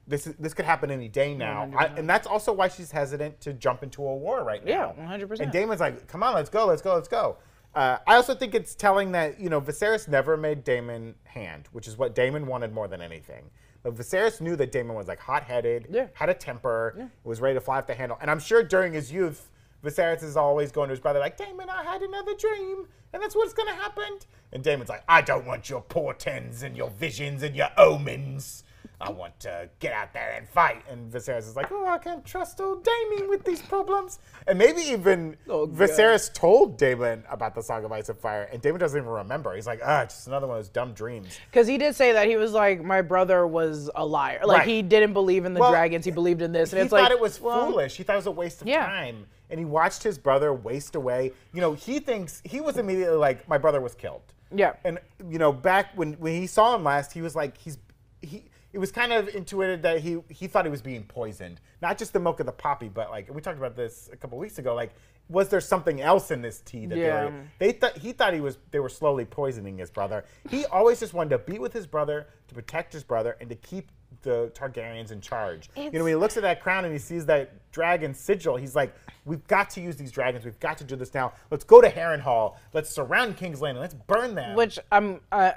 this is, this could happen any day now, I, and that's also why she's hesitant to jump into a war right now. Yeah, 100%. And Daemon's like, "Come on, let's go, let's go, let's go." Uh, I also think it's telling that you know Viserys never made Daemon hand, which is what Daemon wanted more than anything. But Viserys knew that Daemon was like hot-headed, Yeah. had a temper, was ready to fly off the handle. And I'm sure during his youth, Viserys is always going to his brother like, Daemon, I had another dream, and that's what's gonna happen. And Daemon's like, I don't want your portents and your visions and your omens. I want to get out there and fight. And Viserys is like, oh, I can't trust old Daemon with these problems. And maybe even Oh, God. Viserys told Daemon about the Song of Ice and Fire, and Daemon doesn't even remember. He's like, ah, just another one of those dumb dreams. Because he did say that he was like, my brother was a liar. Like Right. he didn't believe in the Well, dragons. He believed in this, and he it's thought like it was well, foolish. He thought it was a waste of Yeah. time. And he watched his brother waste away. You know, he thinks he was immediately like, my brother was killed. Yeah. And you know, back when when he saw him last, he was like, he's he. It was kind of intuited that he he thought he was being poisoned, not just the milk of the poppy, but like we talked about this a couple weeks ago. Like, was there something else in this tea that Yeah. they were? They thought he thought he was they were slowly poisoning his brother. He always just wanted to be with his brother, to protect his brother, and to keep the Targaryens in charge. you know, when he looks at that crown and he sees that dragon sigil, he's like, "We've got to use these dragons. We've got to do this now. Let's go to Harrenhal. Let's surround King's Landing. Let's burn them." which I'm uh,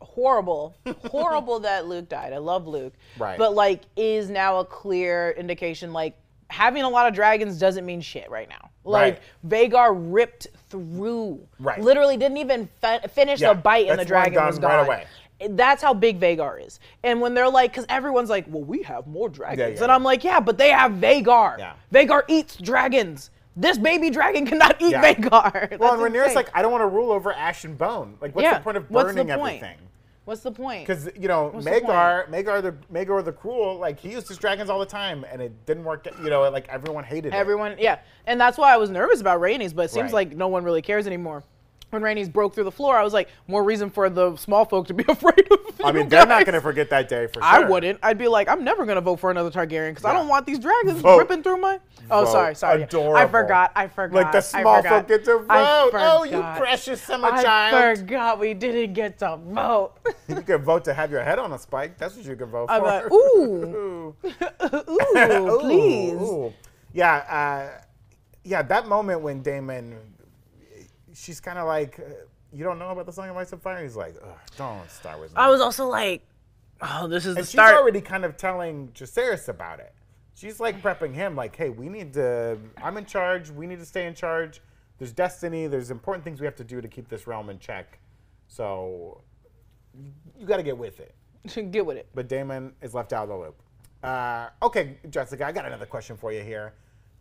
horrible, *laughs* horrible that Luke died. I love Luke, Right. But like, is now a clear indication like having a lot of dragons doesn't mean shit right now. Like Vhagar ripped through, Right. Literally didn't even fi- finish Yeah, the bite, and the dragon was gone right away. That's how big Vhagar is. And when they're like, because everyone's like, well, we have more dragons. yeah, and. I'm like, yeah, but they have Vhagar. Yeah. Vhagar eats dragons. This baby dragon cannot eat Yeah. Vhagar. *laughs* well, and Rhaenyra's like, "I don't want to rule over ash and bone. Like, what's Yeah, the point of burning everything?" What's the point? Because you know, the Maegor, Maegor the Maegor the Cruel, like he used his dragons all the time, and it didn't work. You know, like everyone hated it. Everyone, yeah, and that's why I was nervous about Rhaenys, but it seems Right. like no one really cares anymore. When Rhaenys broke through the floor, I was like, more reason for the small folk to be *laughs* afraid of. I mean, they're not going to forget that day for sure. I wouldn't. I'd be like, I'm never gonna vote for another Targaryen because I don't want these dragons Vote. ripping through my. Oh, Vote. sorry, sorry. I forgot. I forgot. Like the small folk get to vote. Oh, you precious summer I child. forgot we didn't get to vote. *laughs* You could vote to have your head on a spike. That's what you could vote I'm for. like, *laughs* ooh, ooh, please. Ooh. Yeah, uh, yeah. That moment when Daemon, she's kind of like, uh, "You don't know about the Song of Ice and Fire." He's like, "Don't start with me." I was also like, oh, this is the and she's start. already kind of telling Jacaerys about it. She's like prepping him, like, "Hey, we need to. I'm in charge. We need to stay in charge. There's destiny. There's important things we have to do to keep this realm in check. So you got to get with it." *laughs* Get with it. but Daemon is left out of the loop. Uh, okay, Jessica, I got another question for you here.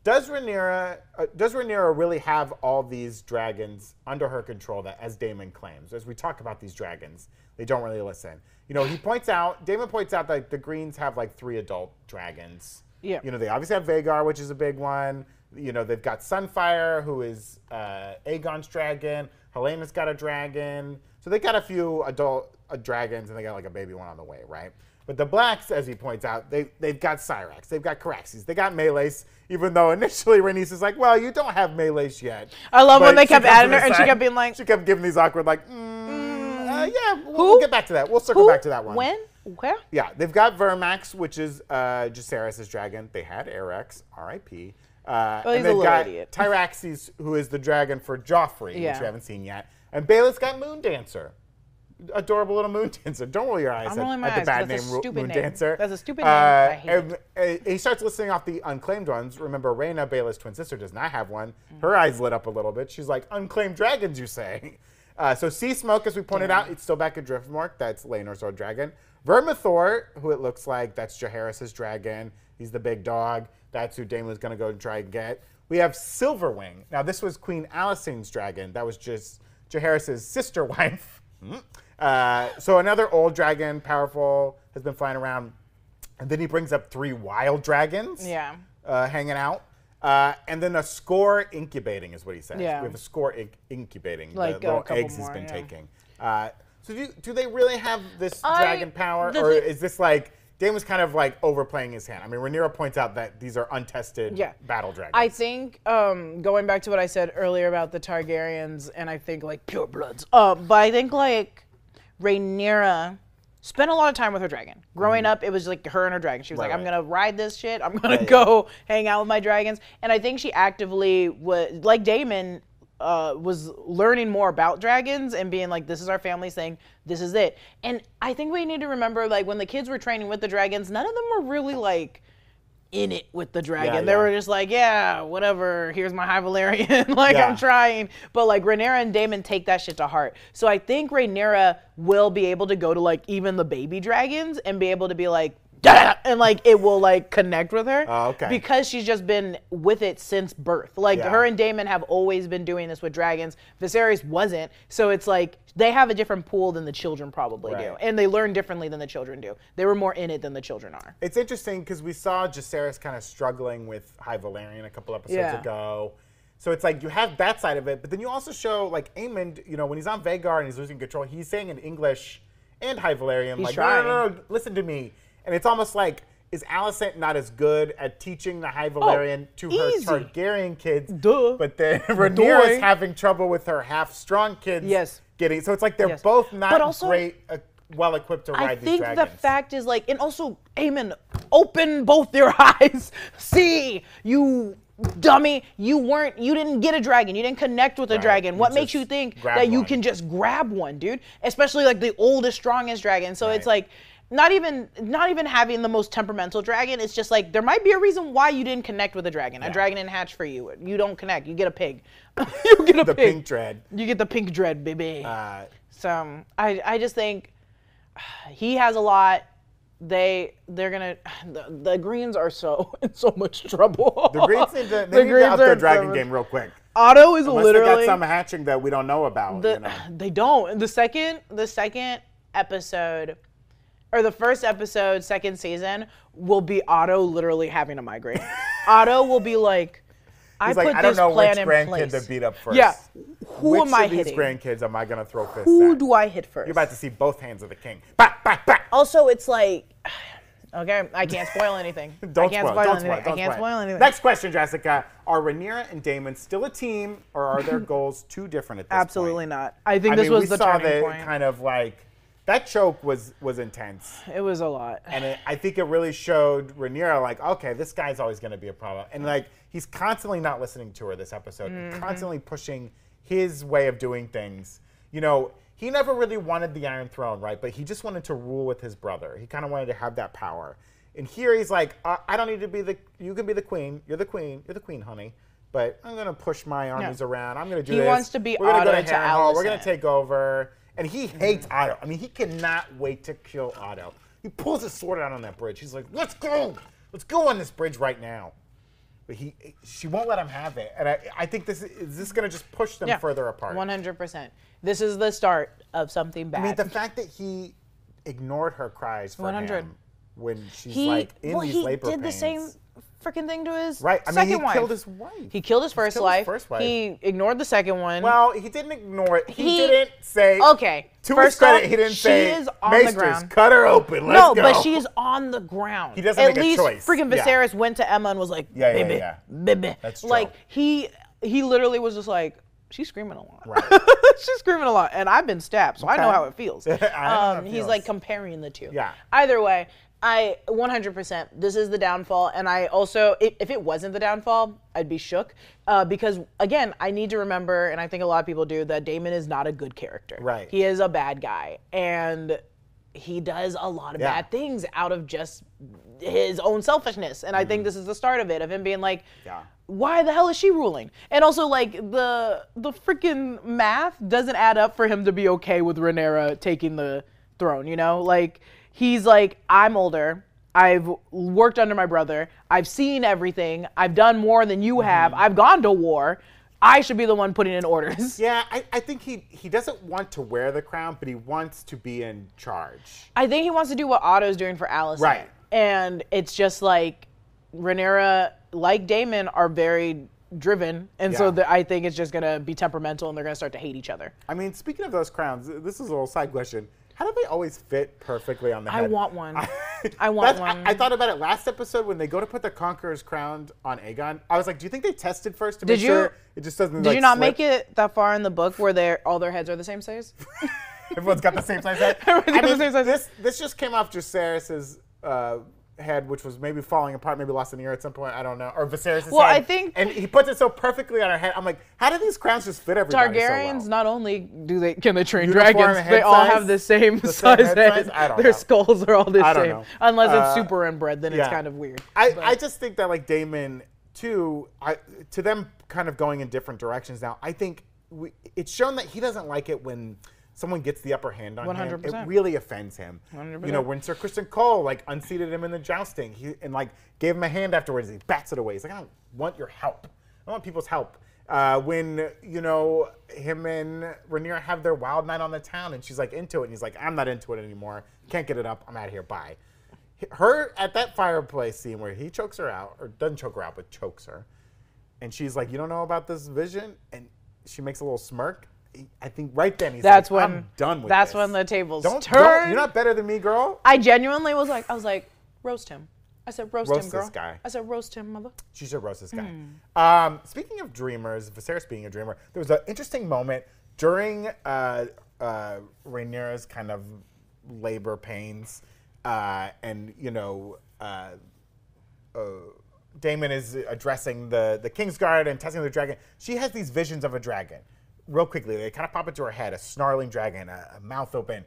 Does Rhaenyra, uh, does Rhaenyra really have all these dragons under her control that, as Daemon claims? As we talk about these dragons, they don't really listen. You know, he points out, Daemon points out that the Greens have like three adult dragons. Yeah. You know, they obviously have Vhagar, which is a big one. You know, they've got Sunfire, who is uh, Aegon's dragon. Helaena's got a dragon. So they got a few adult uh, dragons, and they got like a baby one on the way, right? But the blacks, as he points out, they, they've got Syrax, they've got Caraxes, they got Meleys, even though initially Rhaenys is like, well, you don't have Meleys yet. I love when they kept adding her and she kept being like, she kept giving these awkward, like, mm, uh, yeah, we'll, we'll get back to that. We'll circle Who? back to that one. When? Where? Yeah, they've got Vermax, which is uh, Jacaerys' dragon. They had Arrax, R.I.P. Uh, Well, and they've got idiot. Tyraxes, who is the dragon for Joffrey, which we haven't seen yet. And Baela's got Moon Dancer. Adorable little Moon *laughs* Dancer. Don't roll your eyes I'm at, rolling my at the eyes, bad 'cause that's name Moon name. Dancer. That's a stupid name. I hate and, uh, he starts listing off the unclaimed ones. Remember, Rhaena, Baela's twin sister, does not have one. Her eyes lit up a little bit. She's like, unclaimed dragons, you say? *laughs* Uh, so Sea Smoke, as we pointed out, it's still back at Driftmark. That's Laenor's old dragon. Vermithor, who it looks like, that's Jaehaerys' dragon. He's the big dog. That's who Daemon's going to go and try and get. We have Silverwing. Now, this was Queen Alysanne's dragon. That was just Jaehaerys' sister *laughs* wife. Hmm. Uh, so another old dragon, powerful, has been flying around. And then he brings up three wild dragons Yeah. uh, hanging out. Uh, and then a score incubating is what he says. Yeah. We have a score inc- incubating, Like, the little eggs he's been yeah. taking. Uh, so do, do they really have this I- dragon power? Or thing- is this like, Dame was kind of like overplaying his hand? I mean, Rhaenyra points out that these are untested Yeah. battle dragons. I think um, going back to what I said earlier about the Targaryens, and I think like pure bloods. Uh, but I think like Rhaenyra spent a lot of time with her dragon. Growing up, it was like her and her dragon. She was Right, like, "I'm right. gonna ride this shit. I'm gonna yeah. *laughs* go hang out with my dragons." And I think she actively was like Daemon uh, was learning more about dragons and being like, this is our family's thing, this is it. And I think we need to remember, like, when the kids were training with the dragons, none of them were really like in it with the dragon. Yeah, they yeah. were just like, yeah, whatever. Here's my High Valyrian. *laughs* like Yeah. I'm trying. But like Rhaenyra and Daemon take that shit to heart. So I think Rhaenyra will be able to go to like even the baby dragons and be able to be like. And like it will like connect with her Oh, okay. because she's just been with it since birth. Like Yeah. her and Daemon have always been doing this with dragons. Viserys wasn't, so it's like they have a different pool than the children probably do, and they learn differently than the children do. They were more in it than the children are. It's interesting because we saw Jacaerys kind of struggling with High Valyrian a couple episodes Yeah. ago. So it's like you have that side of it, but then you also show like Aemond, you know, when he's on Vhagar and he's losing control, he's saying in English and High Valyrian, He's like, no, no, no, listen to me. And it's almost like, is Alicent not as good at teaching the High Valyrian to her Oh, easy. Targaryen kids? Duh. But then *laughs* Rhaenyra is having trouble with her half-strong kids. Yes. Getting so it's like they're Yes. both not also- great, uh, well equipped to ride I these think the fact is like, and also, Aemond, open both your *laughs* eyes. See, you dummy, you weren't, you didn't get a dragon, you didn't connect with a Right, dragon. you What makes you think that you one. can just grab one, dude? Especially like the oldest, strongest dragon. So it's like. Not even, not even having the most temperamental dragon. It's just like there might be a reason why you didn't connect with a dragon. A dragon didn't hatch for you. You don't connect. You get a pig. *laughs* you get a the pig. pink dread. You get the pink dread, baby. Uh, So um, I I just think *sighs* he has a lot. They they're gonna *sighs* the, the Greens are so *laughs* in so much trouble. The Greens need to, *laughs* they The need Greens to up their dragon game real quick. Otto is Unless they got some hatching that we don't know about. the, you know. *sighs* they don't. The second the second episode or the first episode, second season, will be Otto literally having a migraine. Otto will be like, I He's put like, I don't this know plan which in grandkid place. to beat up first. Yeah. Who which am I of these hitting? grandkids am I gonna throw fists Who at? do I hit first? You're about to see both hands of the king. Bah, bah, bah. also, it's like, *sighs* okay, I can't spoil anything. *laughs* Don't I can't spoil. Don't anything. spoil. Don't I can't spoil anything. Next question, Jessica: Are Rhaenyra and Daemon still a team, or are their *laughs* goals too different at this point? Absolutely point? not. I think I this mean, was we the saw turning the point. kind of like that choke was was intense. it was a lot. And it, I think it really showed Rhaenyra, like, okay, this guy's always going to be a problem. And, like, he's constantly not listening to her this episode, Mm-hmm. constantly pushing his way of doing things. You know, he never really wanted the Iron Throne, right? But he just wanted to rule with his brother. He kind of wanted to have that power. And here he's like, I, I don't need to be the, you can be the queen. You're the queen. You're the queen, honey. But I'm going to push my armies around. I'm going to do He this. wants to be We're gonna go Otto to to. We're going to take over. And he hates Otto. I mean, he cannot wait to kill Otto. He pulls his sword out on that bridge. He's like, "Let's go, let's go on this bridge right now." But he, she won't let him have it, and I, I think this is this going to just push them further apart. One hundred percent. This is the start of something bad. I mean, the fact that he ignored her cries for 100. him when she's he like in well, these he labor did the pains. same freaking thing to his Right. I mean, he wife. killed his wife. He killed his first, killed his wife. first wife. He ignored the second one. Well, he didn't ignore it. He, He- didn't say. okay. To first his credit, off, he didn't she say. is on the "Maesters, ground." cut her open. Let's no, go. but she's on the ground. He doesn't At make a choice. freaking Yeah. Viserys went to Aemma and was like, Yeah, yeah, baby, yeah. baby. That's true. Like he he literally was just like, she's screaming a lot. Right. *laughs* she's screaming a lot, and I've been stabbed, so I know how it feels. *laughs* How it um, he's feels. like comparing the two. Yeah. Either way, I 100%. This is the downfall, and I also, if it wasn't the downfall, I'd be shook uh, because again, I need to remember, and I think a lot of people do, that Daemon is not a good character. Right. He is a bad guy, and he does a lot of Yeah. bad things out of just his own selfishness. And I think this is the start of it, of him being like, Mm-hmm. Yeah. why the hell is she ruling? And also like the the freaking math doesn't add up for him to be okay with Rhaenyra taking the throne, you know? Like he's like, I'm older. I've worked under my brother. I've seen everything. I've done more than you mm-hmm. have. I've gone to war. I should be the one putting in orders. *laughs* Yeah, I, I think he he doesn't want to wear the crown, but he wants to be in charge. I think he wants to do what Otto's doing for Alicent. Right. And it's just like Rhaenyra, like Daemon, are very driven, and so the, I think it's just gonna be temperamental, and they're gonna start to hate each other. I mean, speaking of those crowns, this is a little side question. How do they always fit perfectly on the head? *laughs* I want one. I want one. I, I thought about it last episode when they go to put the Conqueror's crown on Aegon. I was like, do you think they tested first to Did make you- sure it just doesn't? Did you not make it that far in the book where they're all their heads are the same size? *laughs* Everyone's got the same size head. *laughs* Everyone's I got the mean, same size. This this just came off Jacaerys's uh, head, which was maybe falling apart, maybe lost an ear at some point. I don't know. Or Viserys' Well, head. I think- and he puts it so perfectly on her head. I'm like, how do these crowns just fit everybody? Targaryens so well? not only do they can they train Uniform dragons, they all size? have the same The same size head head. size? Their know. skulls are all the I don't same, know. unless it's Uh, super inbred. Then it's kind of weird. I, But- I just think that like Daemon too, I to them kind of going in different directions now. I think we, it's shown that he doesn't like it when someone gets the upper hand on him. It really offends him. You know, when Sir Criston Cole like unseated him in the jousting, he and like gave him a hand afterwards. He bats it away. He's like, I don't want your help. I don't want people's help. Uh, when you know him and Rhaenyra have their wild night on the town, and she's like into it, and he's like, I'm not into it anymore. Can't get it up. I'm out of here. Bye her at that fireplace scene where he chokes her out, or doesn't choke her out, but chokes her, and she's like, "You don't know about this vision," and she makes a little smirk. I think right then he's That's like, when "I'm done with That's this. when the tables don't, turn. Don't, you're not better than me, girl. I genuinely was like, I was like, roast him. I said, roast, Roast him, girl. this guy. I said, roast him, mother. She should roast this guy. Hmm. Um, speaking of dreamers, Viserys being a dreamer, there was an interesting moment during uh, uh, Rhaenyra's kind of labor pains, uh, and you know, uh, uh, Daemon is addressing the the Kingsguard and testing the dragon. She has these visions of a dragon. Real quickly, they kind of pop into her head: a snarling dragon, a, a mouth open.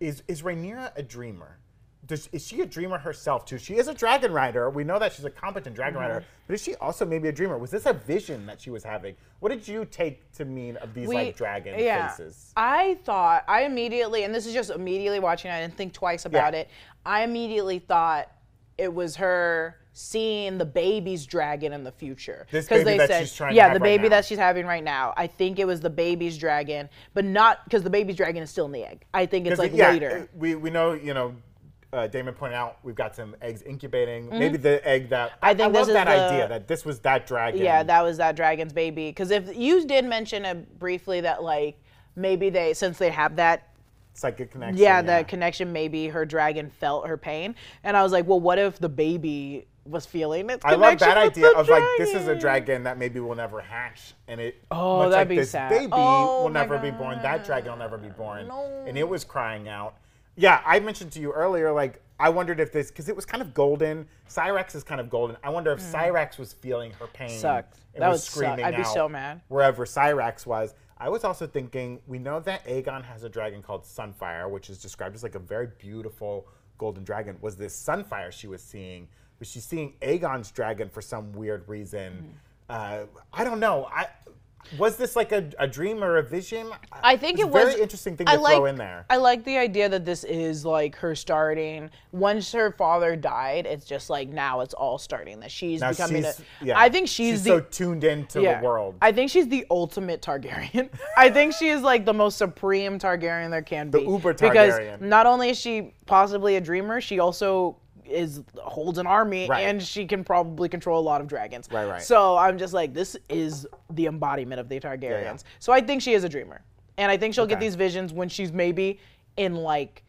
Is is Rhaenyra a dreamer? Does, is she a dreamer herself too? She is a dragon rider. We know that she's a competent dragon rider, mm-hmm. but is she also maybe a dreamer? Was this a vision that she was having? What did you take to mean of these like dragon faces? I thought I immediately, and this is just immediately watching. I didn't think twice about Yeah. it. I immediately thought it was her seeing the baby's dragon in the future. This 'Cause baby they that she's trying to yeah, the right baby now. that she's having right now. I think it was the baby's dragon, but not because the baby's dragon is still in the egg. I think it's like yeah, later. We we know you know. Uh, Daemon pointed out we've got some eggs incubating. Maybe the egg that Mm-hmm. I think love this is that the- idea that this was that dragon. Yeah, that was that dragon's baby. Because if you did mention it briefly that like maybe they since they have that psychic connection. yeah, the connection maybe her dragon felt her pain, and I was like, well, what if the baby was feeling its I love that idea of like this is a dragon? that maybe will never hatch, and it Oh, much that'd like be this sad. baby Oh, will never be born. That dragon will never be born, No. and it was crying out. Yeah, I mentioned to you earlier, like I wondered if this because it was kind of golden. Syrax is kind of golden. I wonder if Syrax was feeling her pain. Mm. Sucked. and That was would suck. screaming I'd be so mad. Wherever Syrax was. I was also thinking, we know that Aegon has a dragon called Sunfire, which is described as like a very beautiful golden dragon. Was this Sunfire she was seeing? Was she seeing Aegon's dragon for some weird reason? Uh, I don't know. I was this like a, a dream or a vision? I think it a was very interesting thing to I like, throw in there. I like the idea that this is like her starting. Once her father died, it's just like now it's all starting. That she's now becoming. she's, a, yeah, I think she's, the so tuned into yeah. the world. I think she's the ultimate Targaryen. *laughs* I think she is like the most supreme Targaryen there can be. The uber Targaryen. Because not only is she possibly a dreamer, she also is holds an army Right. and she can probably control a lot of dragons. Right, right. So I'm just like, this is the embodiment of the Targaryens. So I think she is a dreamer. And I think she'll get these visions when she's maybe in like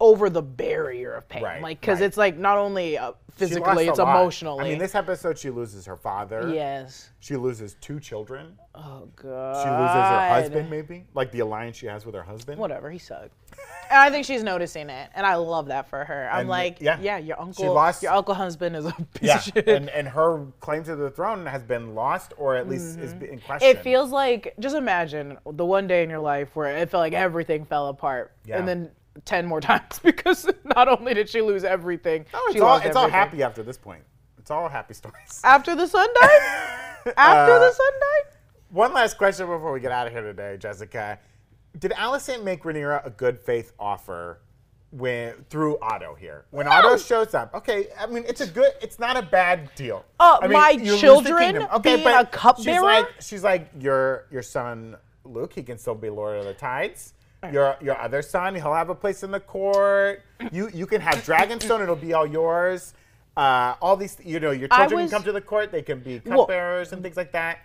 over the barrier of pain. Right, like, because right. it's like not only uh, physically, it's emotionally. I mean, this episode she loses her father. yes. She loses two children. Oh, God. She loses her husband, maybe like the alliance she has with her husband. whatever, he sucked. and I think she's noticing it, and I love that for her. I'm And, like, yeah. yeah, your uncle, she lost- your uncle husband is a *laughs* piece Yeah, of shit. and and her claim to the throne has been lost, or at least is in question. Mm-hmm. it feels like just imagine the one day in your life where it felt like everything fell apart, Yeah. and then ten more *laughs* times because not only did she lose everything, Oh, it's all it's all happy after this point. It's all happy stories. *laughs* After the sun died, *laughs* after Uh, the sun died. One last question before we get out of here today, Jessica. Did Alicent make Rhaenyra a good faith offer when through Otto here? When Otto shows up, okay, I mean it's a good, it's not a bad deal. Uh, I mean, my you lose the children okay, being but a cupbearer? She's like, she's like your your son Luke. He can still be Lord of the Tides. Your your other son, he'll have a place in the court. You you can have Dragonstone. It'll be all yours. Uh, all these, you know, your children was- can come to the court. They can be Well- cupbearers and things like that.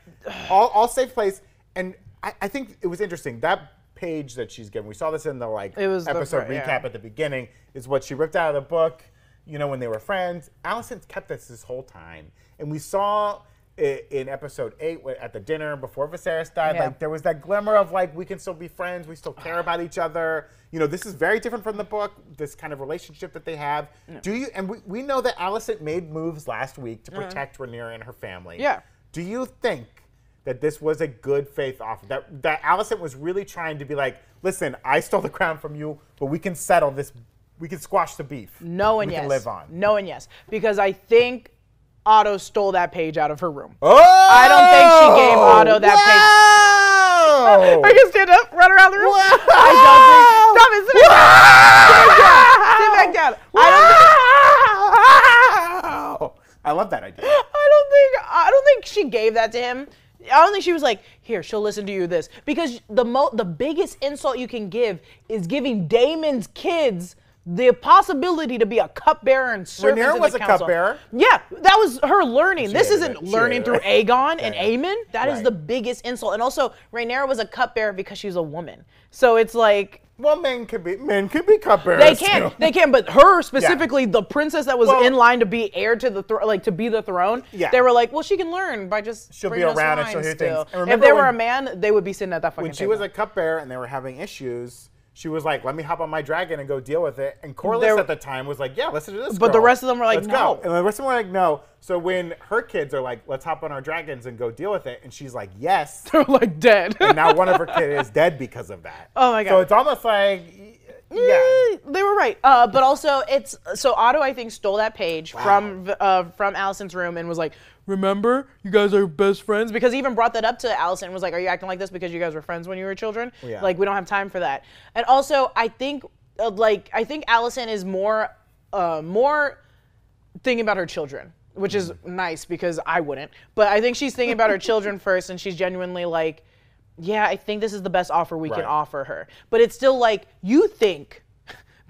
All, all safe place. And I, I think it was interesting that page that she's given. We saw this in the like It was the episode fir- yeah. recap at the beginning. Is what she ripped out of the book. You know, when they were friends. Alicent's kept this this whole time, and we saw in episode eight at the dinner before Viserys died, Yeah. like there was that glimmer of like we can still be friends, we still care about each other. You know, this is very different from the book. This kind of relationship that they have. Do you? And we, we know that Alicent made moves last week to protect Rhaenyra and her family. Uh-huh. Yeah. Do you think that this was a good faith offer? That that Alicent was really trying to be like, listen, I stole the crown from you, but we can settle this. We can squash the beef. No and we yes. can live on. No and yes. Because I think Otto stole that page out of her room. Oh! I don't think she oh, gave Otto that Wow! *laughs* Are you stand up, run around the room? Wow! I don't think. Stop it. Sit back. Sit back down. I don't. Think, I love that idea. I don't think. I don't think she gave that to him. I don't think she was like, here, she'll listen to you this because the mo the biggest insult you can give is giving Daemon's kids the possibility to be a cupbearer and servant Rhaenyra was a cupbearer. Yeah, that was her learning. this isn't it. Learning through. Aegon and Yeah. Aemond. That is Right. the biggest insult. And also, Rhaenyra was a cupbearer because she was a woman. So it's like Well, men can be men can be cupbearers. they can, too. they can, but her specifically, the princess that was Well- in line to be heir to the throne, like to be the throne. Yeah. They were like, well, she can learn by just She'll be around and she'll hear things. still. And If remember they were a man, they would be sitting at that fucking when she table. was a cupbearer and they were having issues, she was like, "Let me hop on my dragon and go deal with it." And Corlys There- at the time was like, "Yeah, listen to this." But the rest of them were like, Let's "No." go." And the rest of them were like, "No." So when her kids are like, "Let's hop on our dragons and go deal with it," and she's like, "Yes," *laughs* They're like dead. and now one of her *laughs* kids is dead because of that. Oh my god! So it's almost like, yeah. Eh, they were right. Uh, but also, it's so Otto. I think stole that page from uh, from Alicent's room and was like, "Remember, you guys are best friends." Because he even brought that up to Alicent and was like, "Are you acting like this because you guys were friends when you were children? Yeah. Like, we don't have time for that." And also, I think, uh, like, I think Alicent is more, uh, more thinking about her children, which is nice because I wouldn't. But I think she's thinking about her children *laughs* first, and she's genuinely like, yeah, I think this is the best offer we can offer her. But it's still like, you think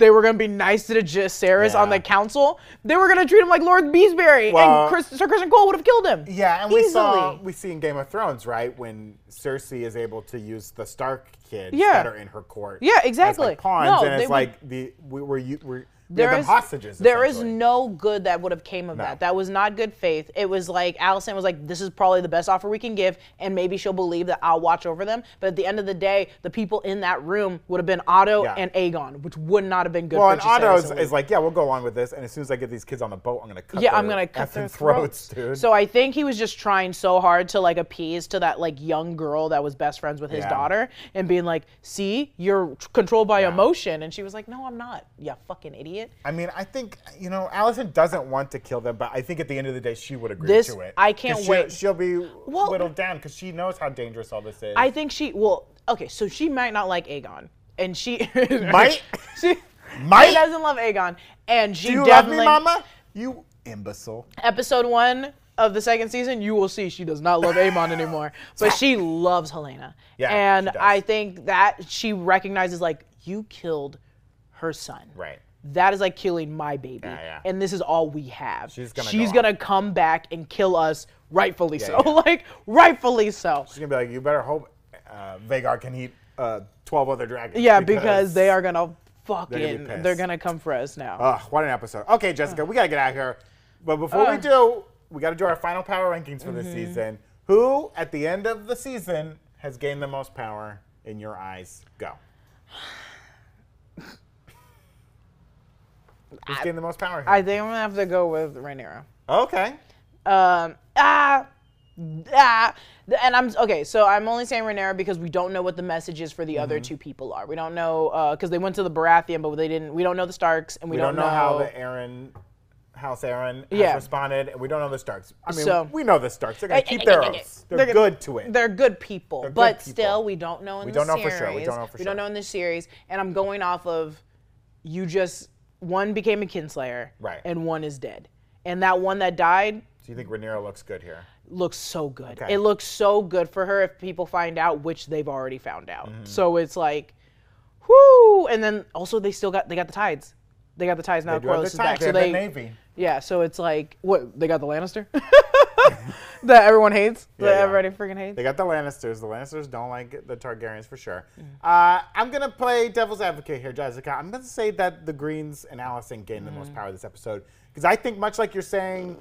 they were gonna be nice to Jacaerys on Yeah. the council? They were gonna treat him like Lord Beesbury, Well- and Chris, Sir Criston Cole would have killed him. Yeah, and we Easily. saw we see in Game of Thrones, right, when Cersei is able to use the Stark kids Yeah. that are in her court. Yeah, as, like, exactly. pawns, No, and it's would- like the we were you we're we There them hostages. There is no good that would have came of that. That was not good faith. It was like Alicent was like, "This is probably the best offer we can give, and maybe she'll believe that I'll watch over them." But at the end of the day, the people in that room would have been Otto Yeah. and Aegon, which would not have been good. Well, and Otto is, is like, yeah, we'll go along with this, and as soon as I get these kids on the boat, I'm gonna cut. yeah, I'm gonna cut their *laughs* throats, throats, dude. So I think he was just trying so hard to like appease to that like young girl that was best friends with his Yeah. daughter and being like, "See, you're controlled by emotion," and she was like, "No, I'm not. You fucking idiot." I mean, I think you know, Alicent doesn't want to kill them, but I think at the end of the day, she would agree This- to it. I can't 'Cause she'll, wait. She'll be Well- whittled down because she knows how dangerous all this is. I think she well, okay, so she might not like Aegon, and she *laughs* Might? *laughs* she, Might? she doesn't love Aegon, and she Do you love me, Mama? You imbecile. episode one of the second season, you will see she does not love Aemond *laughs* anymore, but she loves Helaena, Yeah, and. I think that she recognizes like you killed her son, Right. That is like killing my baby, Yeah, yeah. and this is all we have. She's gonna she's go gonna come back and kill us, rightfully so, yeah. *laughs* like rightfully so. She's gonna be like, you better hope uh, Vhagar can eat uh, twelve other dragons. Yeah, because they are gonna fucking They're they're gonna gonna, be pissed. come for us now. Ugh, what an episode. Okay, Jessica, we gotta get out of here. But before we Uh. do, we gotta do our final power rankings for this Mm-hmm. season. Who, at the end of the season, has gained the most power in your eyes? Go. Who's getting the most power? Here? I think I'm gonna have to go with Rhaenyra. okay. Um, ah, ah, and I'm okay. So I'm only saying Rhaenyra because we don't know what the messages for the other Mm-hmm. two people are. We don't know because they went to the Baratheon, but they didn't. We don't know the Starks, and we, We don't know how the Arryn, House Arryn has Yeah. responded, and we don't know the Starks. I mean, So- we know the Starks. They're gonna keep their oaths. They're, gonna- good to it. They're good people, good but people. still, we don't know in We the don't know series. for sure. We don't know for We don't know in the series, and I'm going off of you just one became a kinslayer, Right. and one is dead, and that one that died Do you think Rhaenyra looks good here? looks so good. Okay. It looks so good for her if people find out, which they've already found out. Mm-hmm. So it's like, whoo! And then also they still got they got the tides. They got the tides now. They Corlys the is back. So the they Navy. yeah. So it's like what they got the Lannister. *laughs* *laughs* that everyone hates. Yeah, that yeah. everybody freaking hates. They got the Lannisters. The Lannisters don't like the Targaryens for sure. Uh, I'm gonna play devil's advocate here, Jessica. I'm gonna say that the Greens and Alicent gained the most power this episode because I think, much like you're saying,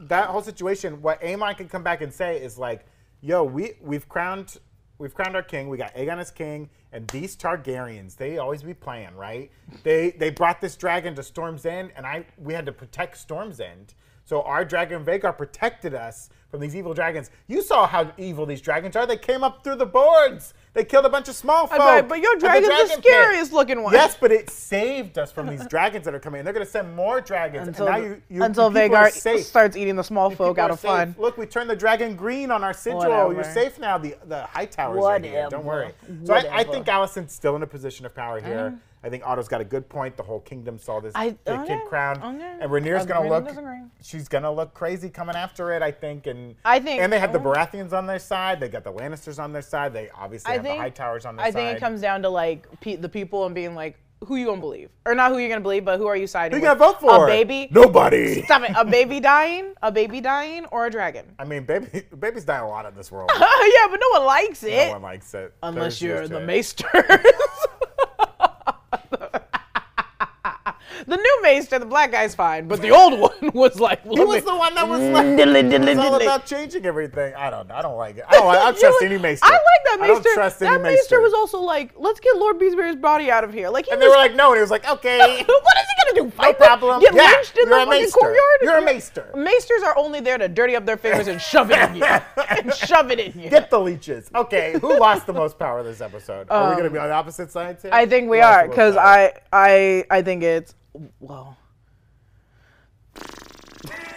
that whole situation, what Aemond can come back and say is like, "Yo, we we've crowned." We've crowned our king. We got Aegon as king, and these Targaryens, they always be playing, right? They they brought this dragon to Storm's End, and I we had to protect Storm's End. So our dragon Vhagar protected us from these evil dragons. You saw how evil these dragons are. They came up through the boards. They killed a bunch of small folk. bet, but your the dragon's the dragon pit. scariest looking one. Yes, but it saved us from these dragons that are coming. in. They're going to send more dragons. until and now you, you, until you Vhagar starts eating the small You folk out of safe. fun. Look, we turned the dragon green on our sigil. Whatever. You're safe now. The the high towers are here. Don't worry. So I, I think Alicent's still in a position of power here. Uh-huh. I think Otto's got a good point. The whole kingdom saw this I- big okay, kid oh, crown, okay. Oh, and Rhaenyra's gonna look. disagree. She's gonna look crazy coming after it. I think, and I think- and they have the oh. Baratheons on their side. They got the Lannisters on their side. They obviously I have think the High Towers on their I side. I think it comes down to like pe- the people and being like, who you gonna believe, or not who you're gonna believe, but who are you siding with? Who you gonna vote for? A baby? Nobody. Stop it. A baby dying? A baby dying or a dragon? I mean, baby, *laughs* baby's dying a lot in this world. *laughs* yeah, but no one likes it no one likes it. unless There's you're the it. *laughs* maester. The new maester, the black guy's fine, but the old *laughs* one was like, He was the one that was mm, like, Diddly, it diddly, was all about changing everything. I don't. I don't like it. I don't. I don't trust You- any maester. I like that maester. I don't trust any that maester maester. was also like, let's get Lord Beesbury's body out of here. Like he and was, they were like, no, and he was like, okay, *laughs* what is do? no Fight them? problem. Get yeah, lynched in you're the a fucking maester. courtyard? You're a maester. Maesters are only there to dirty up their fingers and shove it in you. *laughs* and shove it in you. Get the leeches. Okay, who lost the most power this episode? Are we going to be on the opposite sides here? Um, I think we Who are because? I I I think it's well.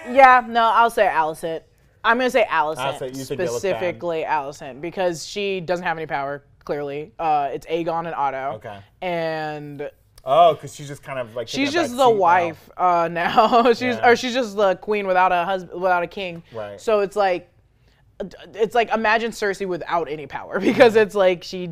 Yeah, no, I'll say Alicent. I'm gonna say Alicent Alicent, you think they look bad? specifically Alicent because she doesn't have any power. Clearly, uh, it's Aegon and Otto. Okay. And Oh, because she's just kind of like. she's just the seat now. wife uh, now. *laughs* she's Yeah. or she's just the queen without a husband, without a king. Right. So it's like, it's like imagine Cersei without any power *laughs* because it's like she,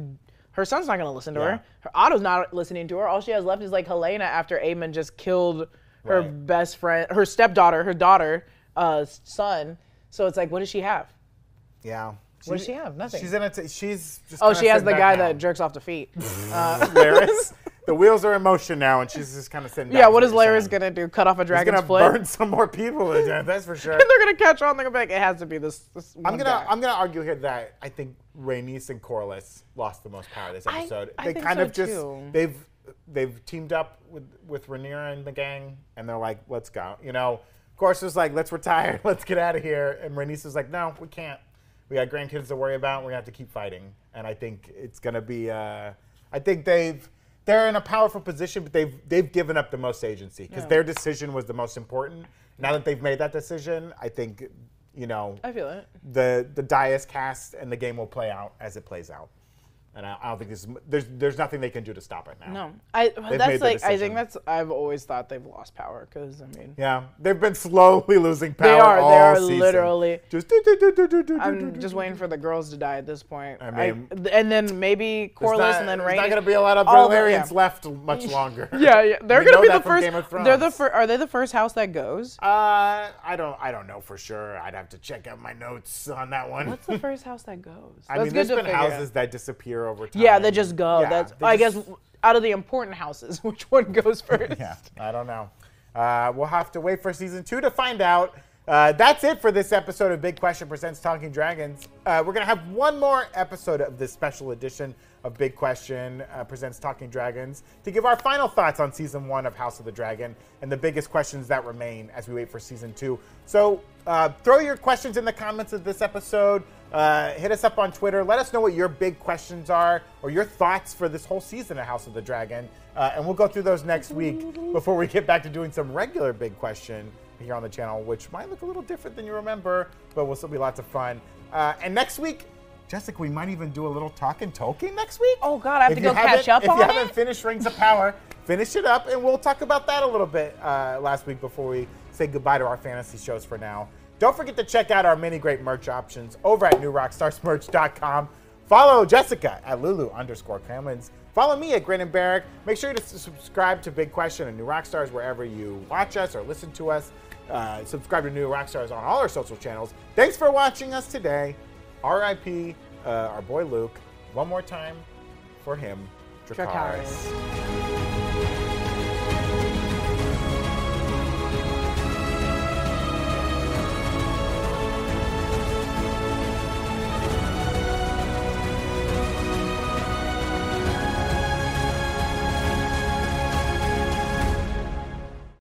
her son's not gonna listen to Yeah. her. Her Otto's not listening to her. All she has left is like Helaena after Aemond just killed her Right. best friend, her stepdaughter, her daughter, uh, son. So it's like, what does she have? Yeah. What does she have? Nothing. She's in it. She's just. oh, she has the guy that jerks off the feet. Larys. The wheels are in motion now, and she's just kind of sitting. yeah, what is saying. gonna do? Cut off a He's dragon's gonna foot? burn some more people to death. That's for *laughs* sure. and they're gonna catch on. They're gonna be like, it has to be this. this I'm gonna guy. I'm gonna argue here that I think Rhaenys and Corlys lost the most power this I- episode. I they think kind so of just too. they've they've teamed up with with Rhaenyra and the gang, and they're like, let's go. You know, course, was like, let's retire, *laughs* let's get out of here, and Rhaenys is like, no, we can't. We got grandkids to worry about. We're gonna have to keep fighting, and I think it's gonna be. Uh, I think they've. They're in a powerful position, but they've they've given up the most agency because Yeah. their decision was the most important. Now that they've made that decision, I think, you know, I feel it. the the die is cast and the game will play out as it plays out. And I, I don't think there's, there's there's nothing they can do to stop it now. No, I. made That's like I think that's. I've always thought they've lost power because I mean. Yeah, they've been slowly losing power. They are. They are season. literally. just. do, do, do, do, do, do, I'm do, just waiting for the girls to die at this point. I mean- and then maybe Corlys not, and then there's Rain. not going to be a lot of Valyrians yeah. left much longer. *laughs* Yeah, yeah. They're We gonna be the first. They're the first. Are they the first house that goes? Uh, I don't I don't know for sure. I'd have to check out my notes on that one. What's the *laughs* first house that goes? I That's mean, there's been houses that disappear over time. Yeah, they just go. Yeah, That's. I just- guess out of the important houses, *laughs* which one goes *laughs* first? Yeah, I don't know. Uh, we'll have to wait for season two to find out. Uh, that's it for this episode of Big Question Presents Talking Dragons. Uh, we're going to have one more episode of this special edition of Big Question uh, Presents Talking Dragons to give our final thoughts on season one of House of the Dragon and the biggest questions that remain as we wait for season two. So uh, throw your questions in the comments of this episode. Uh, hit us up on Twitter. Let us know what your big questions are or your thoughts for this whole season of House of the Dragon. Uh, and we'll go through those next week before we get back to doing some regular big question here on the channel, which might look a little different than you remember, but will still be lots of fun. Uh, and next week, Jessica, we might even do a little talk and talking Tolkien next week. Oh, God, I have If to go catch up If on you it? haven't finished Rings of Power, finish it up, and we'll talk about that a little bit uh, last week before we say goodbye to our fantasy shows for now. Don't forget to check out our many great merch options over at newrockstarsmerch.com. Follow Jessica at Lulu underscore Clemens. Follow me at Grin and Barrick. Make sure to subscribe to Big Question and New Rockstars wherever you watch us or listen to us. Uh, subscribe to New Rockstars on all our social channels. Thanks for watching us today. R.I.P. Uh, our boy Luke. One more time for him. Dracarys.